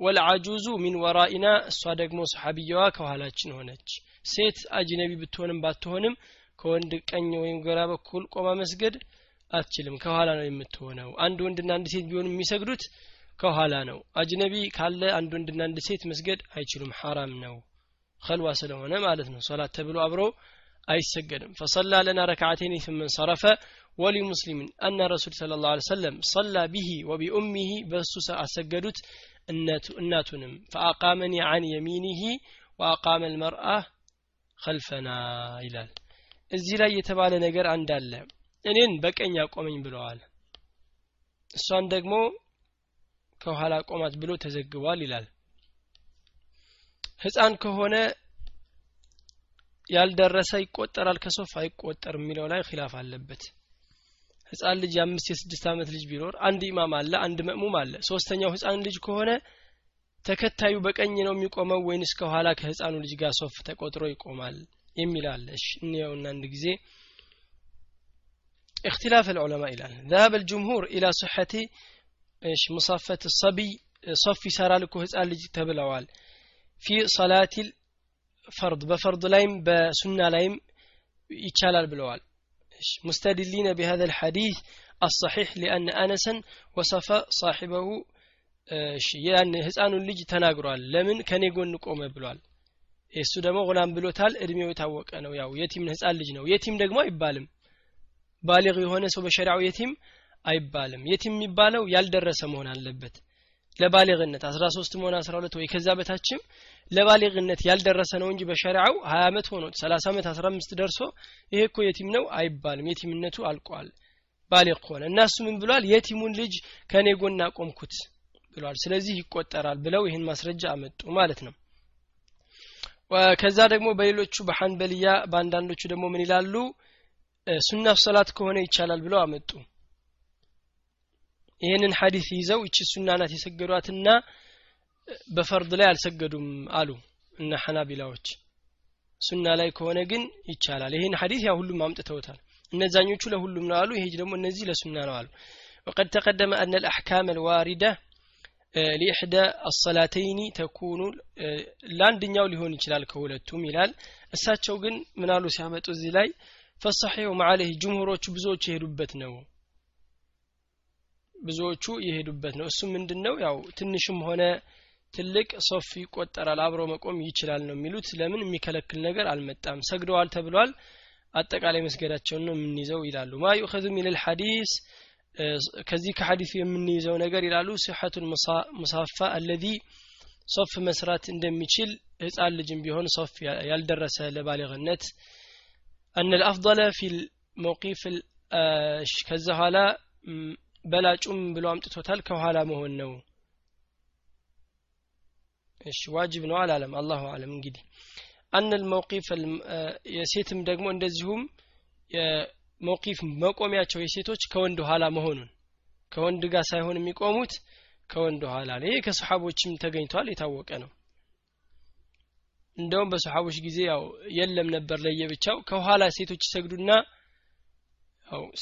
ወልዓጁዙ ሚን ወራኢና እሷ ደግሞ ሰሓቢያዋ ከኋላችን ሆነች። ሴት አጅነቢ ብትሆንም ባትሆንም ከወንድ ቀኝ ወይም ግራ በኩል ቆማ መስገድ አትችልም። ከኋላ ነው የምትሆነው። አንድ ወንድና አንድ ሴት ቢሆኑ የሚሰግዱት ከኋላ ነው። አጅነቢ ካለ አንድ ወንድና አንድ ሴት መስገድ አይችሉም። ሐራም ነው ከልዋ ስለሆነ ማለት ነው። ሶላት ተብሎ አብሮ አይሰገድም ፈሰላ ለና ረክዓቴን ثم انصرف ولمسلم أن رسول صلى الله عليه وسلم صلى به وبأمه በሱ አሰገዱት እናቱንም ፈአቃመኒ አን የሚኒህ ወአቃመ ልመርአ ከልፈና ይላል እዚህ ላይ የተባለ ነገር አንዳለ እኔን በቀኝ አቆመኝ ብለዋል እሷን ደግሞ ከኋላ ቆማት ብሎ ተዘግቧል ይላል ህፃን ከሆነ ያልደረሰ ይቆጠራል ከሶፍ አይቆጠር የሚለው ላይ ኪላፍ አለበት ህፃን ልጅ የአምስት የስድስት ዓመት ልጅ ቢኖር አንድ ኢማም አለ አንድ መእሙም አለ ሶስተኛው ህፃን ልጅ ከሆነ ተከታዩ በቀኝ ነው የሚቆመው ወይንስ ከኋላ ከህፃኑ ልጅ ጋር ሶፍ ተቆጥሮ ይቆማል የሚል አለ እሺ እንየውና አንድ ጊዜ اختلاف العلماء إلى ذهب الجمهور إلى صحة إيش مصافة الصبي صف يسار لكو هزال لجي تبلوال في صلاة الفرض بفرض لايم بسنة لايم يتشالال بلوال مستدلين بهذا الحديث الصحيح لأن أنسا وصف صاحبه ያን ህፃኑን ልጅ ተናግሯል ለምን ከኔ ጎን ቆመ ብሏል እሱ ደግሞ ጉላም ብሎታል እድሜው የታወቀ ነው ያው የቲም ህፃን ልጅ ነው የቲም ደግሞ አይባልም ባሊግ የሆነ ሰው በሸሪዓው የቲም አይባልም የቲም የሚባለው ያልደረሰ መሆን አለበት ለባሊግነት 13 መሆን 12 ወይ ከዛ በታችም ለባሊግነት ያልደረሰ ነው እንጂ በሸሪዓው 20 ዓመት ሆኖት 30 ዓመት 15 ደርሶ ይሄ እኮ የቲም ነው አይባልም። የቲምነቱ አልቋል። ባሊግ ሆነ። እና እሱ ምን ብሏል? የቲሙን ልጅ ከኔ ጎን አቆምኩት ብሏል። ስለዚህ ይቆጠራል ብለው ይህን ማስረጃ አመጡ ማለት ነው። ከዛ ደግሞ በሌሎቹ በሐንበልያ በአንዳንዶቹ ደግሞ ምን ይላሉ? ሱና ሶላት ከሆነ ይቻላል ብለው አመጡ ይህንን ሐዲስ ይዘው እቺ ሱና ናት የሰገዷትና በፈርድ ላይ አልሰገዱም አሉ እነ ሐናቢላዎች ሱና ላይ ከሆነ ግን ይቻላል ይህን ሐዲስ ያው ሁሉም አምጥተውታል እነዛኞቹ ለሁሉም ነው አሉ ይሄ ደግሞ እነዚህ ለሱና ነው አሉ وقد تقدم أن الأحكام الواردة ሊሕደ አሰላተይኒ ተኩኑ ለአንድኛው ሊሆን ይችላል ከሁለቱም ይላል እሳቸው ግን ምናሉ ሲያመጡ እዚህ ላይ ፈሳሒው ማለህ ጅምሁሮቹ ብዙዎቹ የሄዱበት ነው ብዙዎቹ የሄዱበት ነው። እሱ ምንድን ነው ያው ትንሽም ሆነ ትልቅ ሶፍ ይቆጠራል አብሮ መቆም ይችላል ነው የሚሉት። ለምን የሚከለክል ነገር አልመጣም? ሰግደዋል ተብሏል። አጠቃላይ መስገዳቸውን ነው የምንይዘው ይላሉ። ما يؤخذ من الحديث ከዚህ ከሐዲሱ የምንይዘው ነገር ይላሉ። صحة المصافة الذي ሶፍ መስራት እንደሚችል ህፃን ልጅም ቢሆን ሶፍ ያልደረሰ ለባሊግነት አነ ልአፍضለ ፊ መውቂፍ ከዛ ኋላ በላጩም ብሎ አምጥቶታል። ከኋላ መሆን ነው። እሺ ዋጅብ ነው አላለም። አላሁ አለም። እንግዲህ አነ ልመውቂፍ የሴትም ደግሞ እንደዚሁም መውቂፍ መቆሚያቸው የሴቶች ከወንድ ኋላ መሆኑን ከወንድ ጋር ሳይሆን የሚቆሙት ከወንድ ኋላ ነው። ከሰሓቦችም ተገኝቷል። የታወቀ ነው። እንደውም በሰሓቦች ጊዜ ያው የለም ነበር ለየብቻው። ከኋላ ሴቶች ይሰግዱና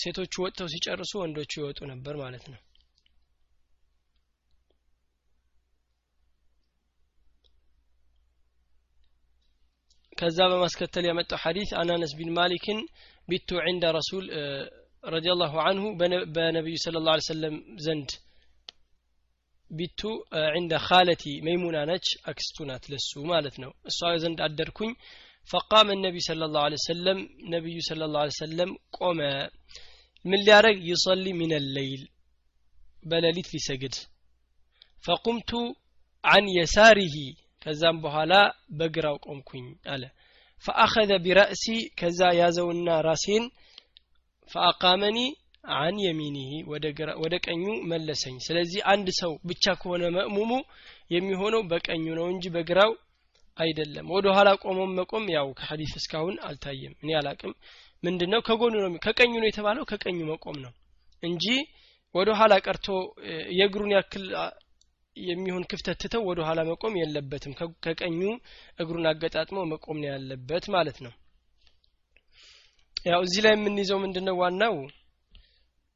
ሴቶቹ ወጥተው ሲጨርሱ ወንዶቹ ይወጡ ነበር ማለት ነው። ከዛ በማስከተል ያመጣው ሐዲስ አናነስ ቢን ማሊክን ቢቱ ዕንደ ረሱል ረዲየላሁ አንሁ በነቢዩ ስለ ላ ሰለም ዘንድ ቢቱ ዕንደ ካለቲ መይሙና ነች አክስቱ ለሱ ማለት ነው። እሷ ዘንድ አደርኩኝ ፈቃመ ነቢይ ስለ ላሁ ሰለም ነቢዩ ስለ ላሁ ሰለም ቆመ ምን ሊያደረግ ይصሊ ሚን ለይል በሌሊት ሊሰግድ ፈቁምቱ አን የሳሪሂ ከዛም በኋላ በግራው ቆምኩኝ አለ። ፈአኸዘ ቢራእሲ ከዛ ያዘውና ራሴን ፈአቃመኒ አን የሚኒህ ወደ ቀኙ መለሰኝ። ስለዚህ አንድ ሰው ብቻ ከሆነ መእሙሙ የሚሆነው በቀኙ ነው እንጂ በግራው አይደለም። ወደ ኋላ ቆሞም መቆም ያው ከሐዲስ እስካሁን አልታየም። እኔ አላቅም። ምንድነው? ከጎኑ ነው ከቀኙ ነው የተባለው ከቀኙ መቆም ነው እንጂ ወደ ኋላ ቀርቶ የእግሩን ያክል የሚሆን ክፍተት ትተው ወደ ኋላ መቆም የለበትም። ከቀኙ እግሩን አገጣጥሞ መቆም ነው ያለበት ማለት ነው። ያው እዚህ ላይ የምንይዘው ምንድነው? ዋናው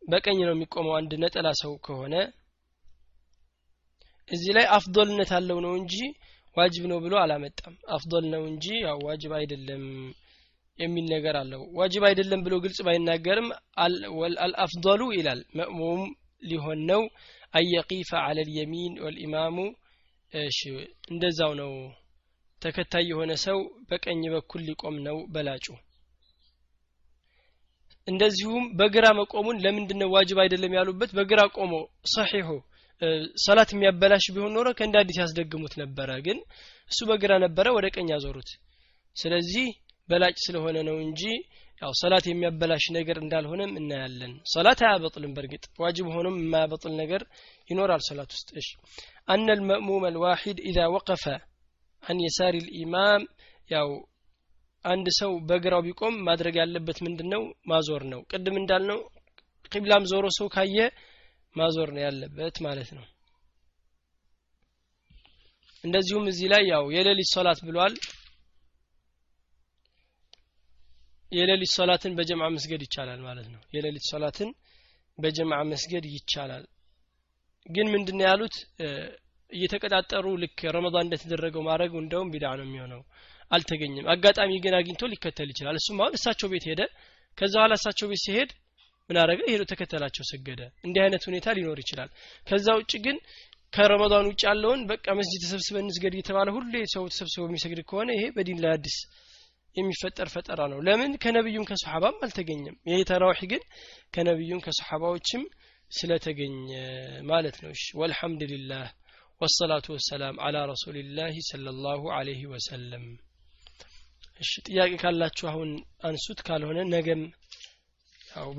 በቀኝ ነው የሚቆመው አንድ ነጠላ ሰው ከሆነ። እዚህ ላይ አፍዶልነት አለው ነው እንጂ ዋጅብ ነው ብሎ አላመጣም። አፍዶል ነው እንጂ ያው ዋጅብ አይደለም የሚል ነገር አለው። ዋጅብ አይደለም ብሎ ግልጽ ባይናገርም አልአፍዶሉ ይላል። መእሙም ሊሆን ነው። አየቂፈ አለ ልየሚን ወልኢማሙ እንደዛው ነው። ተከታይ የሆነ ሰው በቀኝ በኩል ሊቆም ነው በላጩ። እንደዚሁም በግራ መቆሙን ለምንድነው ዋጅብ አይደለም ያሉበት? በግራ ቆሞ ሰሒሁ ሰላት የሚያበላሽ ቢሆን ኖሮ ከእንደ አዲስ ያስደግሙት ነበረ ግን እሱ በግራ ነበረ ወደ ቀኝ ያዞሩት ስለዚህ በላጭ ስለሆነ ነው እንጂ ያው ሰላት የሚያበላሽ ነገር እንዳልሆነም እናያለን። ሰላት አያበጥልም በእርግጥ ዋጅብ ሆኖም የማያበጥል ነገር ይኖራል ሰላት ውስጥ። እሺ አነ ልመእሙም አልዋሒድ ኢዛ ወቀፈ አን የሳሪ ልኢማም። ያው አንድ ሰው በግራው ቢቆም ማድረግ ያለበት ምንድነው? ማዞር ነው። ቅድም እንዳልነው ቂብላም ዞሮ ሰው ካየ ማዞር ነው ያለበት ማለት ነው። እንደዚሁም እዚህ ላይ ያው የሌሊት ሶላት ብሏል። የሌሊት ሶላትን በጀምዓ መስገድ ይቻላል ማለት ነው። የሌሊት ሶላትን በጀምዓ መስገድ ይቻላል። ግን ምንድነው ያሉት? እየተቀጣጠሩ ልክ ረመዳን እንደተደረገው ማድረግ እንደውም ቢዳ ነው የሚሆነው። አልተገኘም። አጋጣሚ ግን አግኝቶ ሊከተል ይችላል። እሱም አሁን እሳቸው ቤት ሄደ። ከዛ በኋላ እሳቸው ቤት ሲሄድ ምን አረገ ሄዶ ተከተላቸው ሰገደ። እንዲህ አይነት ሁኔታ ሊኖር ይችላል። ከዛ ውጭ ግን ከረመዳን ውጭ ያለውን በቃ መስጂድ ተሰብስበን እንስገድ እየተባለ ሁሌ ሰው ተሰብስበው የሚሰግድ ከሆነ ይሄ በዲን ላይ አዲስ የሚፈጠር ፈጠራ ነው። ለምን? ከነብዩም ከሰሓባም አልተገኘም። ይሄ ተራዊሕ ግን ከነብዩም ከሰሓባዎችም ስለተገኘ ማለት ነው። እሺ። ወልሐምዱሊላህ ወሰላቱ ወሰላም አላ ረሱሊላህ ሰለላሁ ዐለይሂ ወሰለም። እሺ። ጥያቄ ካላችሁ አሁን አንሱት ካልሆነ ነገም ያው